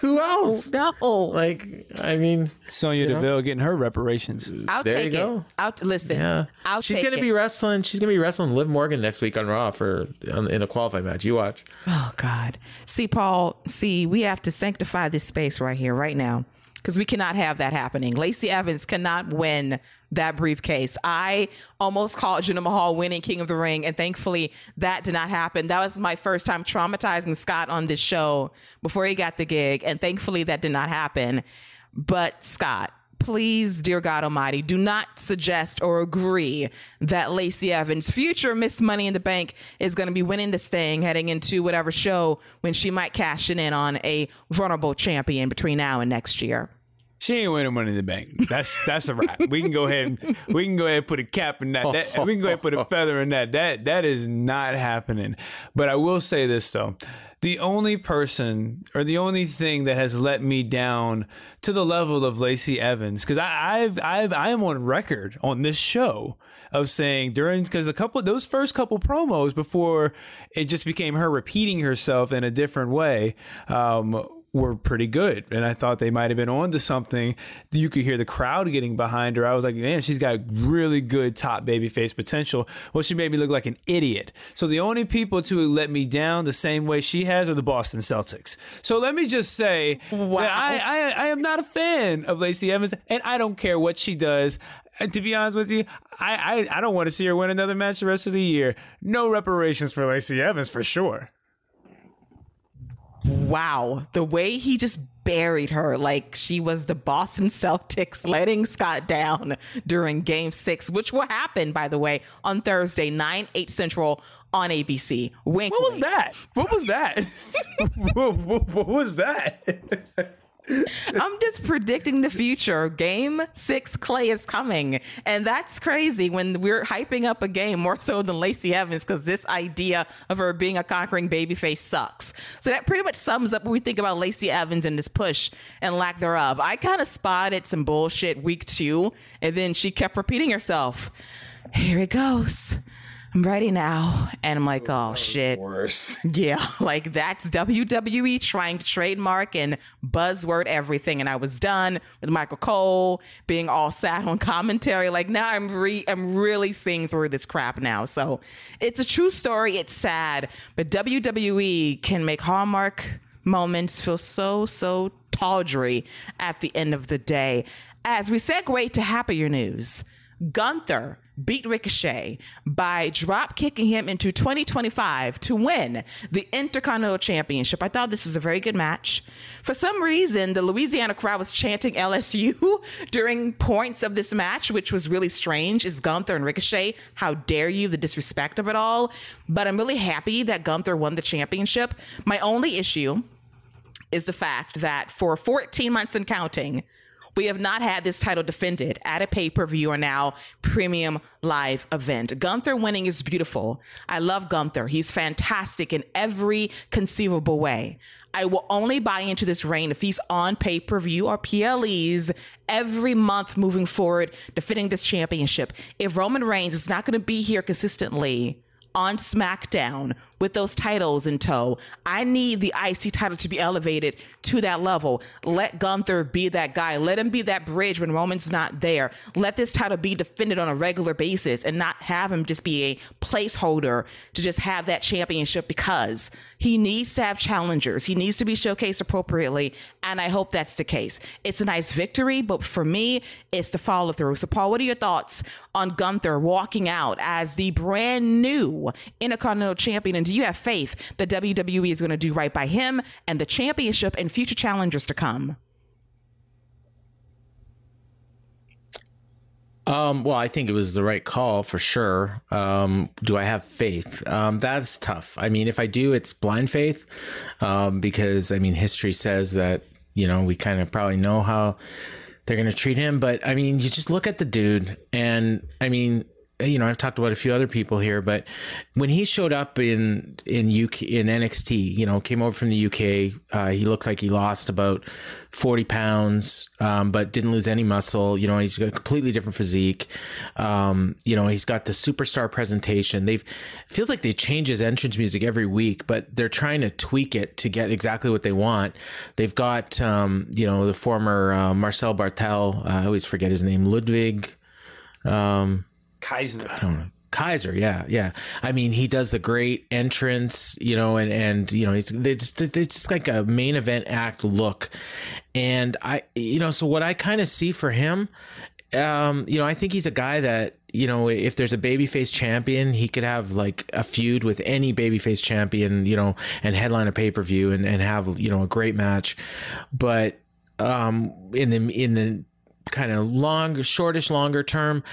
who else? no. Like, I mean, Sonya Deville getting her reparations. I'll there take you it. go. I'll listen. yeah, I'll she's take gonna it. be wrestling. She's gonna be wrestling Liv Morgan next week on Raw for on, in a qualifying match. You watch. Oh God. See, Paul, see, we have to sanctify this space right here, right now. Because we cannot have that happening. Lacey Evans cannot win that briefcase. I almost called Jinder Mahal winning King of the Ring, and thankfully that did not happen. That was my first time traumatizing Scott on this show before he got the gig, and thankfully that did not happen. But Scott, please, dear God Almighty, do not suggest or agree that Lacey Evans, future Miss Money in the Bank, is going to be winning the staying heading into whatever show when she might cash in on a vulnerable champion between now and next year. She ain't winning money in the bank. That's that's a wrap. We can go ahead and we can go ahead and put a cap in that. that we can go ahead and put a feather in that. That that is not happening. But I will say this though. The only person or the only thing that has let me down to the level of Lacey Evans, because I've I've I am on record on this show of saying during because a couple those first couple promos before it just became her repeating herself in a different way. Um, were pretty good. And I thought they might have been on to something. You could hear the crowd getting behind her. I was like, man, she's got really good top babyface potential. Well, she made me look like an idiot. So the only people to let me down the same way she has are the Boston Celtics. So let me just say Wow. I, I, I am not a fan of Lacey Evans, and I don't care what she does. And to be honest with you, I, I, I don't want to see her win another match the rest of the year. No reparations for Lacey Evans for sure. Wow, the way he just buried her like she was the Boston Celtics [LAUGHS] letting Scott down during game six, which will happen, by the way, on Thursday, 9, 8 Central on ABC. Wink. What was that? What was that? [LAUGHS] what, what- what was that? [LAUGHS] [LAUGHS] I'm just predicting the future. Game six, Klay is coming. And that's crazy when we're hyping up a game more so than Lacey Evans because this idea of her being a conquering babyface sucks. So that pretty much sums up what we think about Lacey Evans and this push and lack thereof. I kind of spotted some bullshit week two, and then she kept repeating herself. Here it goes. I'm ready now. And I'm like, oh shit. Worse. [LAUGHS] Yeah, [LAUGHS] like that's WWE trying to trademark and buzzword everything. And I was done with Michael Cole being all sad on commentary. Like now I'm re I'm really seeing through this crap now. So it's a true story. It's sad, but WWE can make Hallmark moments feel so so tawdry at the end of the day. As we segue to happier news, Gunther beat Ricochet by drop kicking him into 2025 to win the Intercontinental Championship. I thought this was a very good match. For some reason, the Louisiana crowd was chanting LSU [LAUGHS] during points of this match, which was really strange. Is Gunther and Ricochet? How dare you? The disrespect of it all. But I'm really happy that Gunther won the championship. My only issue is the fact that for 14 months and counting, we have not had this title defended at a pay per view or now premium live event. Gunther winning is beautiful. I love Gunther. He's fantastic in every conceivable way. I will only buy into this reign if he's on pay per view or PLEs every month moving forward, defending this championship. If Roman Reigns is not going to be here consistently, on SmackDown with those titles in tow. I need the IC title to be elevated to that level. Let Gunther be that guy. Let him be that bridge when Roman's not there. Let this title be defended on a regular basis and not have him just be a placeholder to just have that championship because he needs to have challengers. He needs to be showcased appropriately. And I hope that's the case. It's a nice victory, but for me, it's the follow through. So, Paul, what are your thoughts on Gunther walking out as the brand new Intercontinental Champion? And do you have faith that WWE is going to do right by him and the championship and future challengers to come? Um, well, I think it was the right call for sure. Um, do I have faith? Um, that's tough. I mean, if I do, it's blind faith, um, because I mean, history says that you know we kind of probably know how they're going to treat him. But I mean, you just look at the dude, and I mean, you know, I've talked about a few other people here, but when he showed up in in UK in NXT, you know, came over from the UK, uh, he looked like he lost about forty pounds, um, but didn't lose any muscle. You know, he's got a completely different physique. Um, you know, he's got the superstar presentation. They've feels like they change his entrance music every week, but they're trying to tweak it to get exactly what they want. They've got um, you know the former uh, Marcel Barthel. Uh, I always forget his name, Ludwig. Um, Know. Kaiser, yeah, yeah. I mean, he does the great entrance, you know, and and you know, it's it's just like a main event act look, and I, you know, so what I kind of see for him, um, you know, I think he's a guy that you know, if there's a babyface champion, he could have like a feud with any babyface champion, you know, and headline a pay per view and and have you know a great match, but um, in the in the kind of long, shortish, longer term,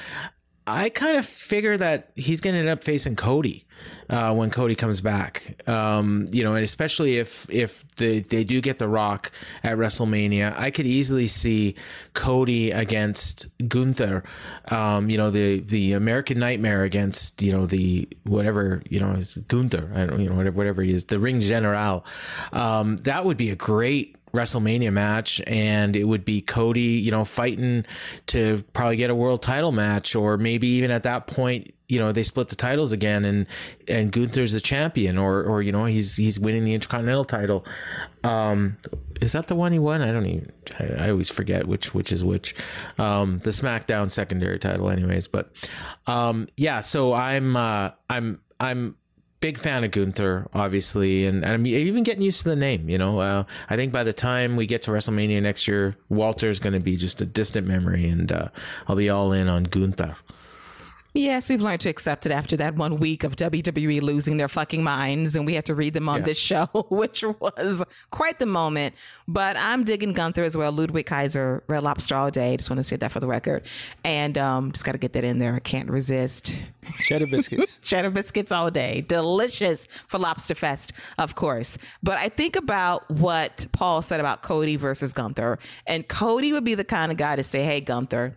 I kind of figure that he's going to end up facing Cody uh, when Cody comes back. Um, you know, and especially if if the, they do get The Rock at WrestleMania, I could easily see Cody against Gunther. Um, you know, the the American Nightmare against you know the whatever you know Gunther. I don't you know whatever whatever he is the Ring General. Um, that would be a great WrestleMania match, and it would be Cody, you know, fighting to probably get a world title match, or maybe even at that point, you know, they split the titles again, and and Gunther's the champion, or or you know, he's he's winning the Intercontinental title. Um, is that the one he won? I don't even. I, I always forget which which is which. Um, the SmackDown secondary title, anyways. But um, yeah, so I'm uh, I'm I'm big fan of Gunther, obviously, and, and I'm even getting used to the name. You know, uh, I think by the time we get to WrestleMania next year, Walter's going to be just a distant memory, and uh, I'll be all in on Gunther. Yes, we've learned to accept it after that one week of WWE losing their fucking minds, and we had to read them on Yeah. this show, [LAUGHS] which was quite the moment. But I'm digging Gunther as well. Ludwig Kaiser, Red Lobster all day. Just want to say that for the record, and um, just got to get that in there. I can't resist. Cheddar [LAUGHS] biscuits. Cheddar biscuits all day. Delicious for Lobster Fest, of course. But I think about what Paul said about Cody versus Gunther. And Cody would be the kind of guy to say, hey, Gunther,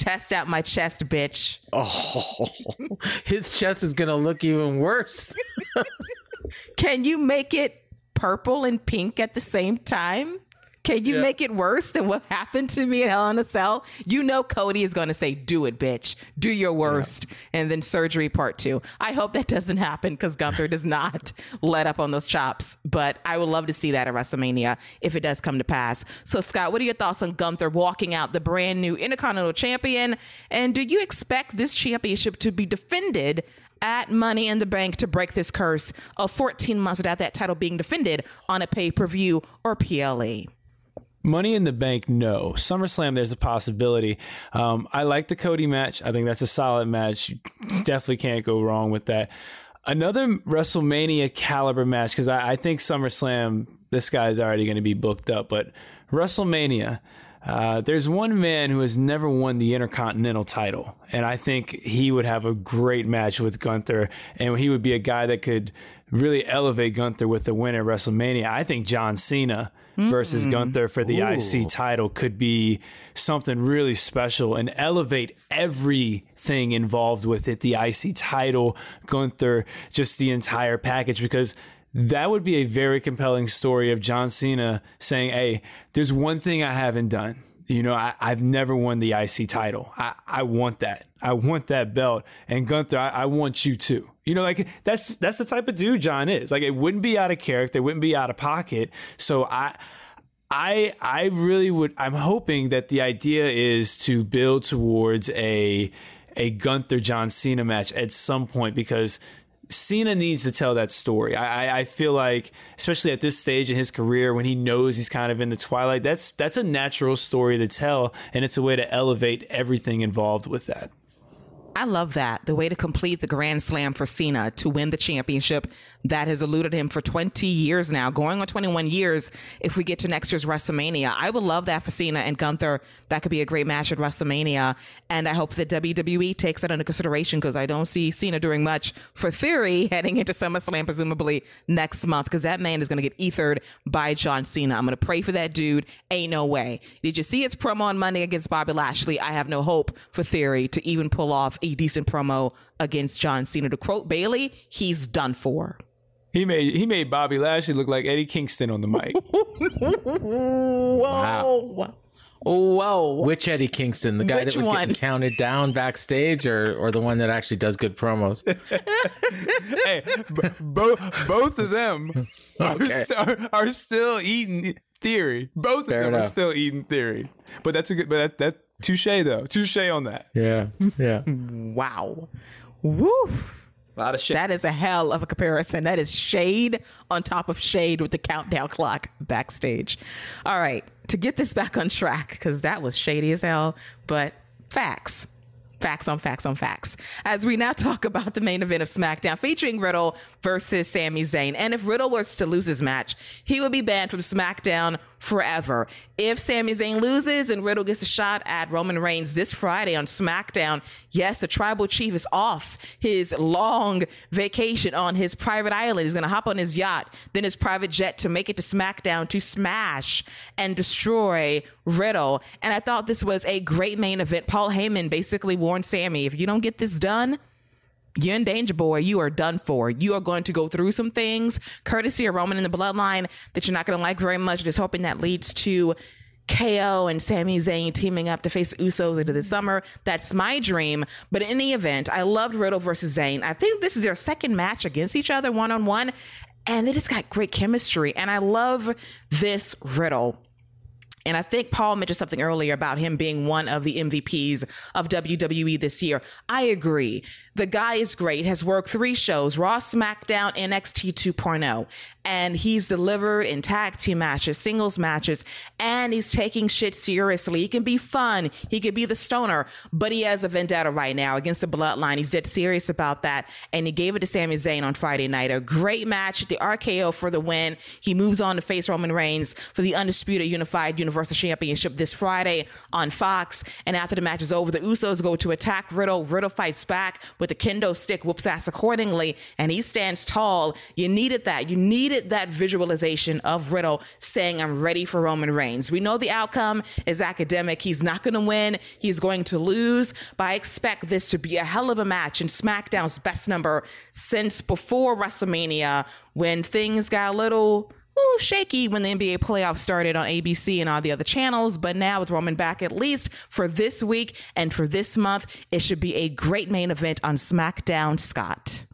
test out my chest, bitch. Oh, [LAUGHS] his chest is gonna look even worse. [LAUGHS] Can you make it purple and pink at the same time? Can you Yeah. make it worse than what happened to me at Hell in a Cell? You know Cody is going to say, "Do it, bitch. Do your worst," and then surgery part two. I hope that doesn't happen because Gunther does not [LAUGHS] let up on those chops. But I would love to see that at WrestleMania if it does come to pass. So, Scott, what are your thoughts on Gunther walking out the brand new Intercontinental Champion? And do you expect this championship to be defended? At Money in the Bank to break this curse of 14 months without that title being defended on a pay per view or. PLE. Money in the Bank, no. SummerSlam, there's a possibility. Um, I like the Cody match. I think that's a solid match. You definitely can't go wrong with that. Another WrestleMania caliber match, because I, I think SummerSlam, this guy's already going to be booked up, but WrestleMania, uh, there's one man who has never won the Intercontinental title, and I think he would have a great match with Gunther, and he would be a guy that could really elevate Gunther with the win at WrestleMania. I think John Cena versus Mm. Gunther for the Ooh. IC title could be something really special and elevate everything involved with it the IC title, Gunther, just the entire package because that would be a very compelling story of John Cena saying, Hey, there's one thing I haven't done. You know, I, I've never won the IC title. I, I want that. I want that belt. And Gunther, I, I want you too. You know, like that's that's the type of dude John is. Like it wouldn't be out of character, it wouldn't be out of pocket. So I I I really would I'm hoping that the idea is to build towards a a Gunther John Cena match at some point because Cena needs to tell that story. I, I- feel like, especially at this stage in his career, when he knows he's kind of in the twilight, that's that's a natural story to tell, and it's a way to elevate everything involved with that. I love that. The way to complete the Grand Slam for Cena to win the championship that has eluded him for 20 years now, going on 21 years if we get to next year's WrestleMania. I would love that for Cena and Gunther. That could be a great match at WrestleMania. And I hope that WWE takes that into consideration because I don't see Cena doing much for Theory heading into SummerSlam, presumably next month, because that man is going to get ethered by John Cena. I'm going to pray for that dude. Ain't no way. Did you see his promo on Monday against Bobby Lashley? I have no hope for Theory to even pull off a decent promo against John Cena. To quote Bailey, he's done for. He made he made Bobby Lashley look like Eddie Kingston on the mic. [LAUGHS] Whoa. Whoa. Which Eddie Kingston? The guy Which that was one? getting counted down backstage or or the one that actually does good promos? [LAUGHS] hey, b- both both of them [LAUGHS] are, Okay. are, are still eating theory. Both of Fair them are still eating theory. But that's a good. But that, that touche though. Touche on that. Yeah. Yeah. Wow. Woo. A lot of shit. That is a hell of a comparison. That is shade on top of shade with the countdown clock backstage. All right, to get this back on track, because that was shady as hell, but facts. Facts on facts on facts. As we now talk about the main event of SmackDown featuring Riddle versus Sami Zayn. And if Riddle was to lose his match, he would be banned from SmackDown forever. If Sami Zayn loses and Riddle gets a shot at Roman Reigns this Friday on SmackDown, yes, the tribal chief is off his long vacation on his private island. He's going to hop on his yacht, then his private jet to make it to SmackDown to smash and destroy Riddle. And I thought this was a great main event. Paul Heyman basically warned Sami, if you don't get this done, you're in danger, boy. You are done for. You are going to go through some things, courtesy of Roman in the bloodline, that you're not going to like very much. Just hoping that leads to KO and Sami Zayn teaming up to face Usos into the summer. That's my dream. But in any event, I loved Riddle versus Zayn. I think this is their second match against each other, one on one, and they just got great chemistry. And I love this Riddle. And I think Paul mentioned something earlier about him being one of the MVPs of WWE this year. I agree. The guy is great, has worked three shows Raw, SmackDown, NXT 2.0. and he's delivered in tag team matches, singles matches, and he's taking shit seriously. He can be fun, he can be the stoner, but he has a vendetta right now against the bloodline. He's dead serious about that, and he gave it to Sami Zayn on Friday night. A great match, the RKO for the win. He moves on to face Roman Reigns for the undisputed unified Universal Championship this Friday on Fox. And after the match is over, the Usos go to attack Riddle. Riddle fights back with the kendo stick, whoops ass accordingly, and he stands tall. You needed that. You needed that visualization of Riddle saying, I'm ready for Roman Reigns. We know the outcome is academic. He's not going to win, he's going to lose, but I expect this to be a hell of a match and SmackDown's best number since before WrestleMania when things got a little ooh, shaky when the NBA playoffs started on ABC and all the other channels. But now with Roman back, at least for this week and for this month, it should be a great main event on SmackDown, Scott.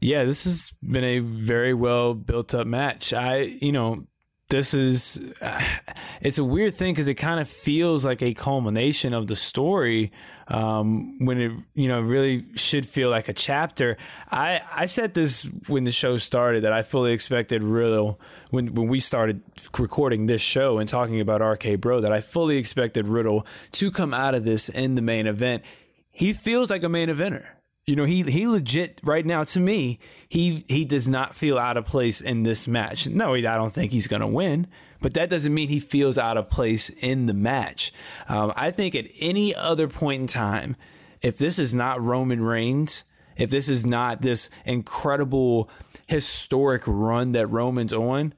Yeah, this has been a very well built up match. I, you know, this is [SIGHS] it's a weird thing because it kind of feels like a culmination of the story um, when it you know really should feel like a chapter. I i said this when the show started that i fully expected riddle when when we started recording this show and talking about rk bro that i fully expected riddle to come out of this in the main event. He feels like a main eventer. You know, he he legit right now to me, he he does not feel out of place in this match. No, I don't think he's going to win, but that doesn't mean he feels out of place in the match. Um, I think at any other point in time, if this is not Roman Reigns, if this is not this incredible historic run that Roman's on,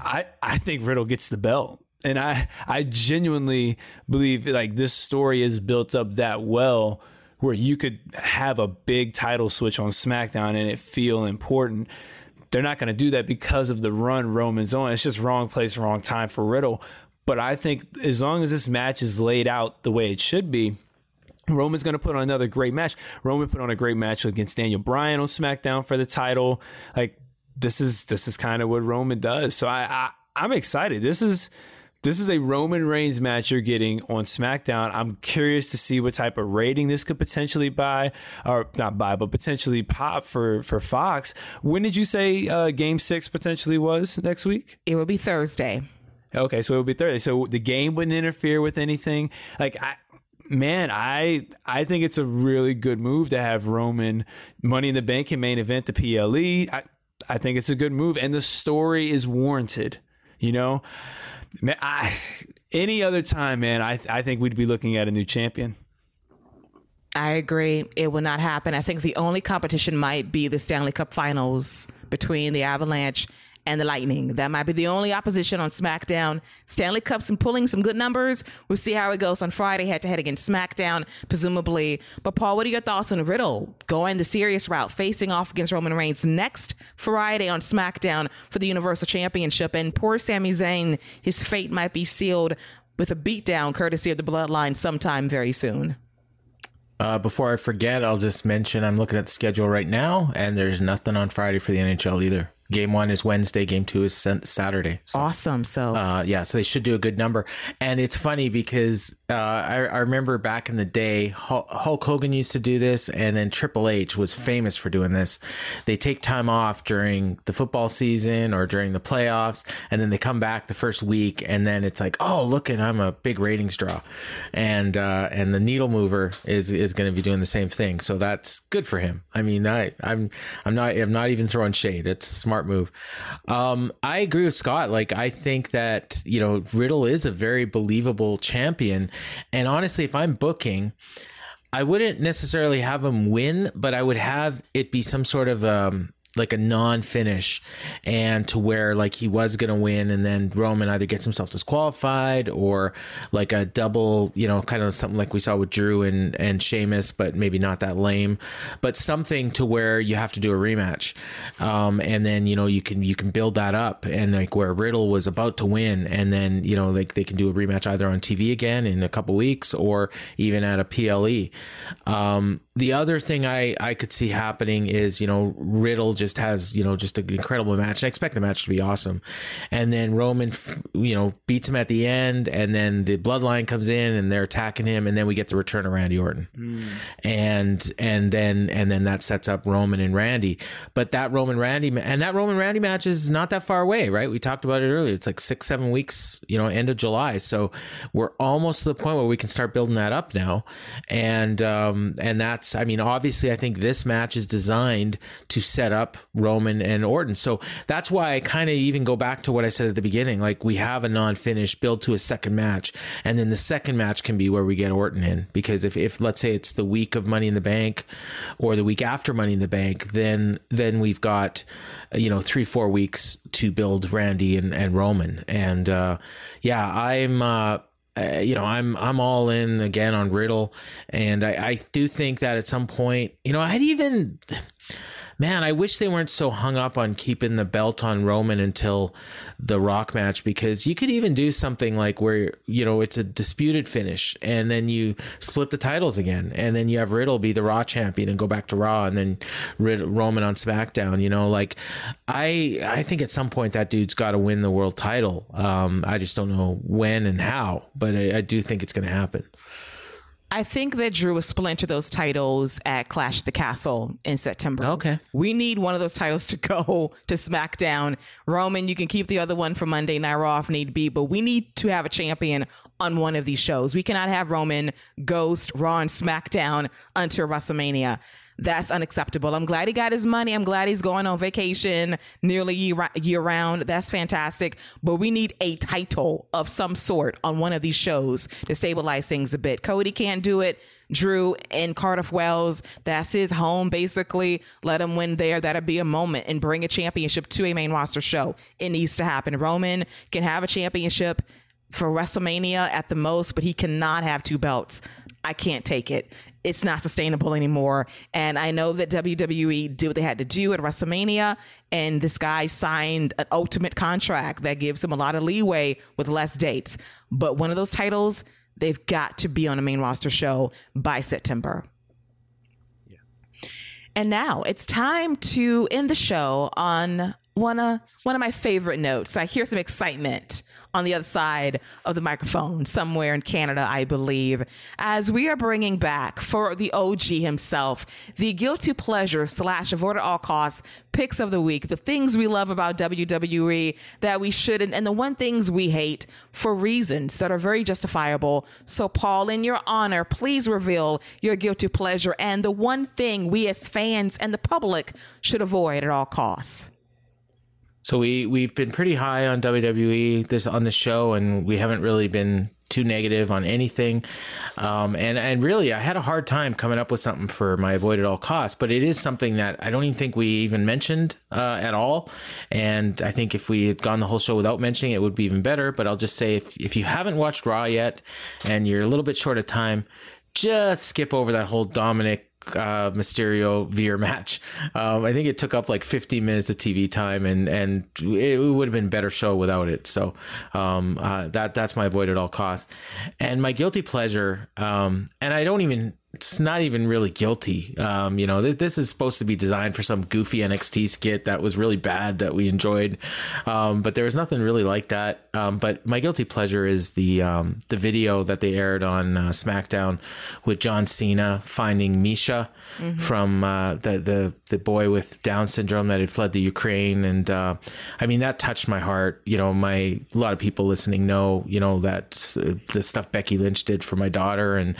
I I think Riddle gets the belt. And I I genuinely believe like this story is built up that well where you could have a big title switch on SmackDown and it feel important. They're not going to do that because of the run Roman's on. It's just wrong place, wrong time for Riddle. But I think as long as this match is laid out the way it should be, Roman's going to put on another great match. Roman put on a great match against Daniel Bryan on SmackDown for the title. Like this is this is kind of what Roman does. So I, I I'm excited. This is this is a Roman Reigns match you're getting on SmackDown. I'm curious to see what type of rating this could potentially buy, or not buy, but potentially pop for for Fox. When did you say uh, Game Six potentially was next week? It will be Thursday. Okay, so it will be Thursday. So the game wouldn't interfere with anything. Like I, man, I I think it's a really good move to have Roman Money in the Bank and main event the PLE. I I think it's a good move, and the story is warranted. You know, Man, I, any other time, man, I I think we'd be looking at a new champion. I agree. It will not happen. I think the only competition might be the Stanley Cup Finals between the Avalanche and the Lightning. That might be the only opposition on SmackDown. Stanley Cup's and pulling some good numbers. We'll see how it goes on Friday, head to head against SmackDown, presumably. But Paul, what are your thoughts on Riddle going the serious route, facing off against Roman Reigns next Friday on SmackDown for the Universal Championship? And poor Sami Zayn, his fate might be sealed with a beatdown courtesy of the Bloodline sometime very soon. Uh, before I forget, I'll just mention I'm looking at the schedule right now, and there's nothing on Friday for the NHL either. Game one is Wednesday. Game two is Saturday. So, awesome. So uh, yeah, so they should do a good number. And it's funny because uh, I, I, remember back in the day, Hulk Hogan used to do this, and then Triple H was famous for doing this. They take time off during the football season or during the playoffs, and then they come back the first week, and then it's like, oh, look, and I'm a big ratings draw, and uh, and the needle mover is is going to be doing the same thing. So that's good for him. I mean, I I'm I'm not I'm not even throwing shade. It's smart smart move. Um, I agree with Scott. Like, I think that, you know, Riddle is a very believable champion. And honestly, if I'm booking, I wouldn't necessarily have him win, but I would have it be some sort of um, like a non-finish and to where like he was going to win and then Roman either gets himself disqualified or like a double, you know, kind of something like we saw with Drew and and Sheamus, but maybe not that lame, but something to where you have to do a rematch. Um, and then, you know, you can you can build that up and like where Riddle was about to win and then, you know, like they can do a rematch either on TV again in a couple weeks or even at a PLE. Um, the other thing I I could see happening is, you know, Riddle just just has you know just an incredible match. I expect the match to be awesome, and then Roman, you know, beats him at the end, and then the Bloodline comes in and they're attacking him, and then we get the return of Randy Orton, and and then and then that sets up Roman and Randy. But that Roman Randy and that Roman Randy match is not that far away, right? We talked about it earlier. It's like six seven weeks, you know, end of July, so we're almost to the point where we can start building that up now, and um and that's I mean obviously I think this match is designed to set up Roman and Orton, so that's why I kind of even go back to what I said at the beginning, like we have a non-finish build to a second match, and then the second match can be where we get Orton in. Because if if let's say it's the week of Money in the Bank or the week after Money in the Bank, then then we've got you know three four weeks to build Randy and, and Roman, and uh, yeah, I'm. Uh, uh, you know, I'm I'm all in again on Riddle, and I, I do think that at some point, you know, I'd even, man, I wish they weren't so hung up on keeping the belt on Roman until the Rock match because you could even do something like where you know it's a disputed finish, and then you split the titles again, and then you have Riddle be the Raw champion and go back to Raw, and then Rid- Roman on SmackDown. You know, like I I think at some point that dude's got to win the world title. Um, I just don't know when and how, but I, I do think it's going to happen. I think that Drew will splinter those titles at Clash the Castle in September. Okay. We need one of those titles to go [LAUGHS] to SmackDown. Roman, you can keep the other one for Monday Night Raw if need be, but we need to have a champion on one of these shows. We cannot have Roman ghost Raw and SmackDown until WrestleMania. That's unacceptable. I'm glad he got his money. I'm glad he's going on vacation nearly year, year round. That's fantastic. But we need a title of some sort on one of these shows to stabilize things a bit. Cody can't do it. Drew and Cardiff Wales, that's his home basically. Let him win there. That'll be a moment and bring a championship to a main roster show. It needs to happen. Roman can have a championship for WrestleMania at the most, but he cannot have two belts. I can't take it. It's not sustainable anymore. And I know that WWE did what they had to do at WrestleMania, and this guy signed an ultimate contract that gives him a lot of leeway with less dates. But one of those titles, they've got to be on a main roster show by September. Yeah. And now it's time to end the show on one of one of my favorite notes. I hear some excitement on the other side of the microphone, somewhere in Canada, I believe, as we are bringing back for the OG himself the guilty pleasure slash avoid at all costs picks of the week, the things we love about WWE that we shouldn't, and the one things we hate for reasons that are very justifiable. So, Paul, in your honor, please reveal your guilty pleasure and the one thing we as fans and the public should avoid at all costs. So we we've been pretty high on WWE this on the show, and we haven't really been too negative on anything. Um, and and really, I had a hard time coming up with something for my avoid at all costs. But it is something that I don't even think we even mentioned uh, at all. And I think if we had gone the whole show without mentioning it, would be even better. But I'll just say if if you haven't watched Raw yet, and you're a little bit short of time, just skip over that whole Dominik uh, Mysterio Veer match. Um, I think it took up like 15 minutes of TV time, and and it would have been better show without it. So um, uh, that that's my avoid at all costs. And my guilty pleasure, um, and I don't even. It's not even really guilty. Um, you know, this, this is supposed to be designed for some goofy NXT skit that was really bad that we enjoyed, um, but there was nothing really like that. Um, but my guilty pleasure is the um, the video that they aired on uh, SmackDown with John Cena finding Misha Mm-hmm. from uh, the the the boy with Down syndrome that had fled the Ukraine, and uh, I mean that touched my heart. You know, my a lot of people listening know you know that uh, the stuff Becky Lynch did for my daughter, and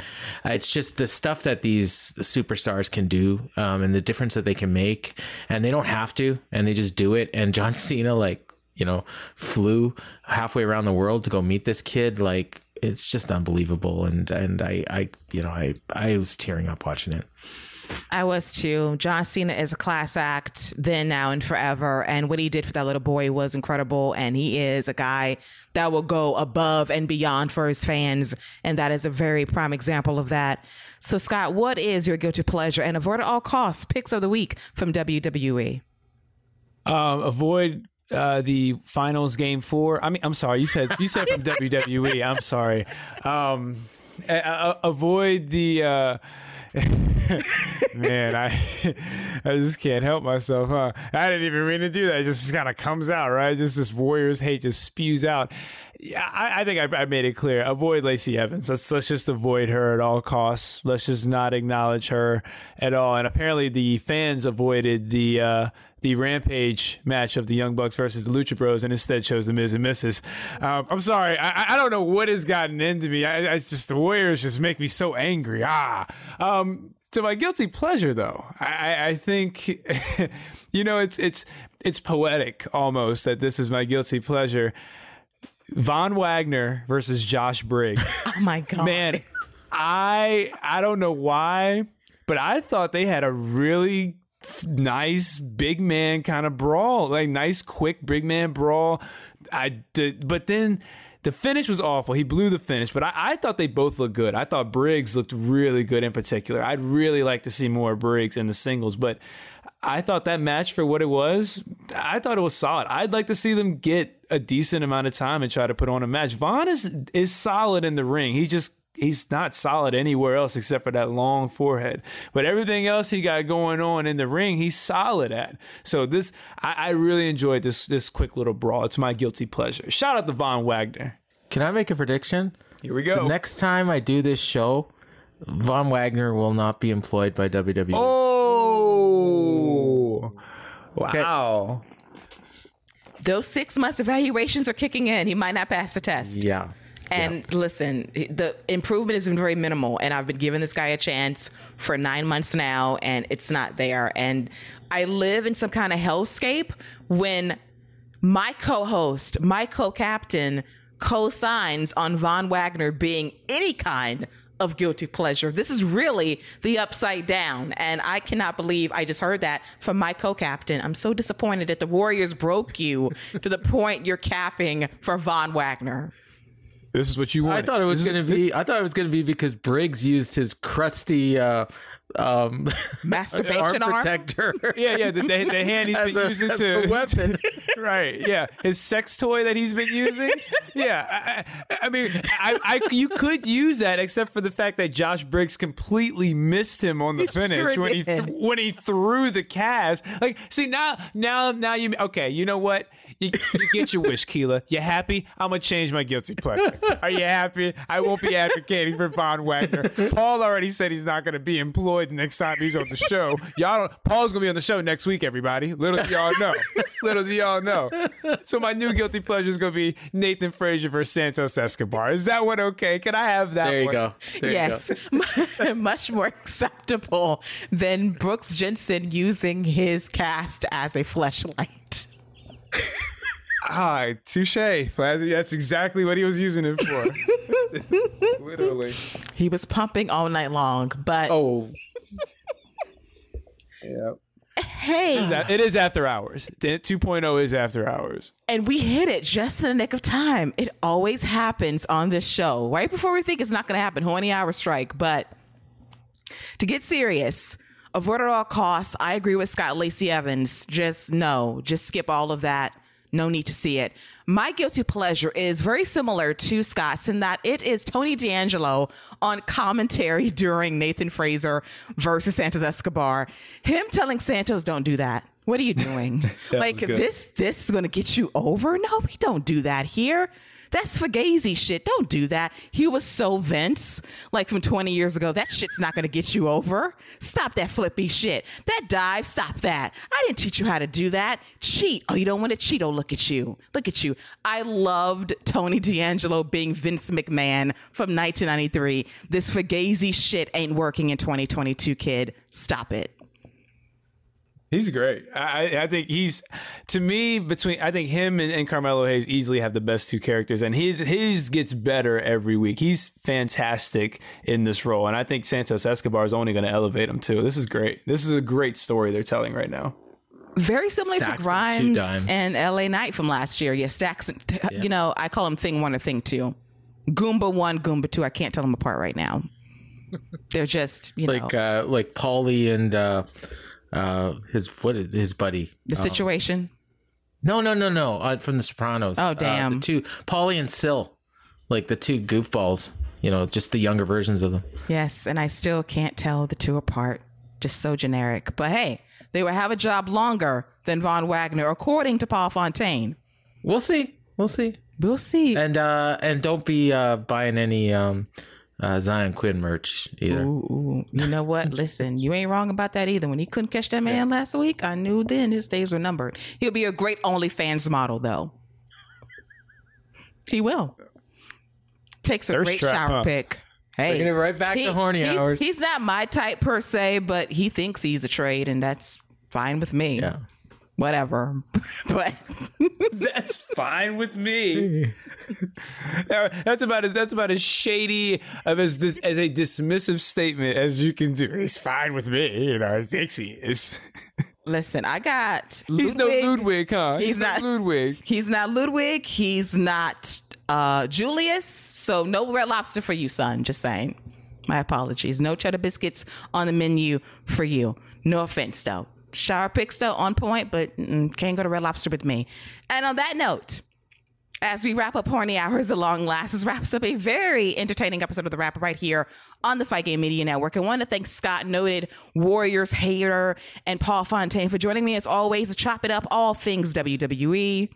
uh, it's just the stuff that these superstars can do, um, and the difference that they can make, and they don't have to, and they just do it. And John [LAUGHS] Cena, like you know, flew halfway around the world to go meet this kid, like. It's just unbelievable, and and I, I you know I I was tearing up watching it. I was too. John Cena is a class act then, now, and forever. And what he did for that little boy was incredible. And he is a guy that will go above and beyond for his fans. And that is a very prime example of that. So, Scott, what is your guilty pleasure and avoid at all costs picks of the week from WWE? Um, avoid uh, the finals game four. I mean, I'm sorry. You said you said from [LAUGHS] WWE. I'm sorry. Um, avoid the. Uh, [LAUGHS] Man, I [LAUGHS] I just can't help myself, huh? I didn't even mean to do that. It just kind of comes out, right? Just this Warriors hate just spews out. Yeah, I, I think I, I made it clear. Avoid Lacey Evans. Let's let's just avoid her at all costs. Let's just not acknowledge her at all. And apparently, the fans avoided the. Uh, the Rampage match of the Young Bucks versus the Lucha Bros, and instead chose the Miz and Mrs. Um, I'm sorry, I, I don't know what has gotten into me. I, I just the Warriors just make me so angry. Ah, um, to my guilty pleasure though, I, I think [LAUGHS] you know it's it's it's poetic almost that this is my guilty pleasure. Von Wagner versus Josh Briggs. [LAUGHS] Oh my god, man! I I don't know why, but I thought they had a really nice big man kind of brawl, like nice quick big man brawl. I did, but then the finish was awful. He blew the finish, but I, I, thought they both looked good. I thought Briggs looked really good in particular. I'd really like to see more Briggs in the singles, but I thought that match for what it was, I thought it was solid. I'd like to see them get a decent amount of time and try to put on a match. Von is is solid in the ring. He just he's not solid anywhere else except for that long forehead. But everything else he got going on in the ring, he's solid at. So this, I, I really enjoyed this this quick little brawl. It's my guilty pleasure. Shout out to Von Wagner. Can I make a prediction? Here we go. The next time I do this show, Von Wagner will not be employed by WWE. Oh, wow. Okay. Those six months evaluations are kicking in. He might not pass the test. Yeah. And yep. listen, the improvement has been very minimal. And I've been giving this guy a chance for nine months now, and it's not there. And I live in some kind of hellscape when my co host, my co captain, co signs on Von Wagner being any kind of guilty pleasure. This is really the upside down. And I cannot believe I just heard that from my co captain. I'm so disappointed that the Warriors broke you to the point you're capping for Von Wagner. This is what you want. I thought it was going to be. I thought it was going to be because Briggs used his crusty uh, um, masturbation [LAUGHS] arm protector. [LAUGHS] yeah, yeah, the, the, the hand he's been a, using to [LAUGHS] weapon. right. Yeah, his sex toy that he's been using. Yeah, I, I mean, I, I, you could use that, except for the fact that Josh Briggs completely missed him on the He finish sure when he th- when he threw the cast. Like, see now, now, now you okay? You know what? You, you get your wish, Keila. You happy? I'm gonna change my guilty pleasure. Are you happy? I won't be advocating for Von Wagner. Paul already said he's not gonna be employed next time he's on the show. Y'all, don't, Paul's gonna be on the show next week. Everybody, little do y'all know. [LAUGHS] Little do y'all know. So my new guilty pleasure is gonna be Nathan Frazer versus Santos Escobar. Is that one okay? Can I have that? There you one? go. There yes, [LAUGHS] much more acceptable than Brooks Jensen using his cast as a fleshlight. Ah, touche. That's exactly what he was using it for. [LAUGHS] Literally. He was pumping all night long, but oh, yeah. hey, It is after hours. 2.0 is after hours. and we hit it just in the nick of time. It always happens on this show, right before we think it's not going to happen. Horny hour strike, but to get serious, avoid at all costs. I agree with Scott Lacey Evans. Just no, just skip all of that. No need to see it. My guilty pleasure is very similar to Scott's in that it is Tony D'Angelo on commentary [LAUGHS] during Nathan Frazer versus Santos Escobar. Him telling Santos, "Don't do that." What are you doing? [LAUGHS] Like this? This is going to get you over? No, we don't do that here. That's Fugazi shit. Don't do that. He was so Vince, like from 20 years ago. That shit's not to get you over. Stop that flippy shit. That dive, stop that. I didn't teach you how to do that. Cheat. Oh, you don't want to cheat? Oh, look at you. Look at you. I loved Tony D'Angelo being Vince McMahon from 1993. This Fugazi shit ain't working in 2022, kid. Stop it. He's great. I, I think he's to me between I think him and, and Carmelo Hayes easily have the best two characters, and his his gets better every week. He's fantastic in this role, and I think Santos Escobar is only going to elevate him too. This is great. This is a great story they're telling right now. Very similar Stacks to Grimes and LA Knight from last year. Yeah, stacks. T- You know, I call them thing one or thing two. Goomba one, Goomba two. I can't tell them apart right now. They're just you [LAUGHS] like know uh, like Paulie and uh, uh, his what is his buddy? the Um, situation. no, no, no, no. Uh, from The Sopranos. Oh, Uh, damn. the two Paulie and Sil, like the two goofballs. you know, just the younger versions of them. Yes, and I still can't tell the two apart. Just so generic. But hey, they will have a job longer than Von Wagner, according to Paul Fontaine. We'll see. We'll see. We'll see. And uh and don't be uh buying any um uh Zion Quinn merch either. Ooh, ooh. You know what? [LAUGHS] Listen, you ain't wrong about that either. When he couldn't catch that man last week, I knew then his days were numbered. He'll be a great OnlyFans model, though. He will. Takes a Thirst great trap, shower huh? pick. Hey, Bringing it right back to horny he's, hours. He's not my type per se, but he thinks he's a trade, and that's fine with me. Yeah. Whatever. [LAUGHS] but That's fine with me. [LAUGHS] That's about as that's about as shady of as dis, as a dismissive statement as you can do. He's fine with me, you know. I Dixie is. listen, I got. He's no Ludwig, huh? He's no not- Ludwig. He's not Ludwig. He's not uh, Julius. So no red lobster for you, son. Just saying. My apologies. No cheddar biscuits on the menu for you. No offense, though. Shower picks, though, on point, but can't go to Red Lobster with me. And on that note, as we wrap up Horny Hours at long last, this wraps up a very entertaining episode of The Wrap right here on the Fight Game Media Network. I want to thank Scott, noted Warriors hater, and Paul Fontaine for joining me as always to chop it up all things. WWE.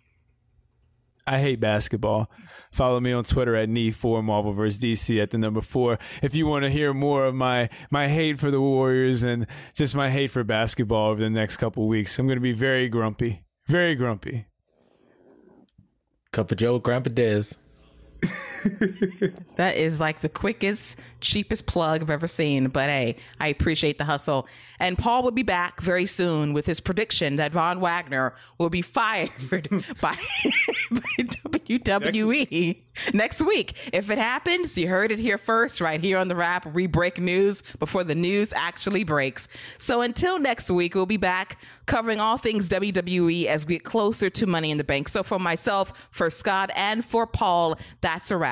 I hate basketball. Follow me on Twitter at knee4 Marvel vs. DC at the number four. If you want to hear more of my my hate for the Warriors and just my hate for basketball over the next couple weeks, I'm going to be very grumpy. Very grumpy. Cup of Joe, Grandpa Diz. [LAUGHS] That is like the quickest, cheapest plug I've ever seen. But hey, I appreciate the hustle. And Paul will be back very soon with his prediction that Von Wagner will be fired [LAUGHS] by, by WWE next week. If it happens, you heard it here first, right here on the wrap. We break news before the news actually breaks. So until next week, we'll be back covering all things WWE as we get closer to Money in the Bank. So for myself, for Scott, and for Paul, that's a wrap.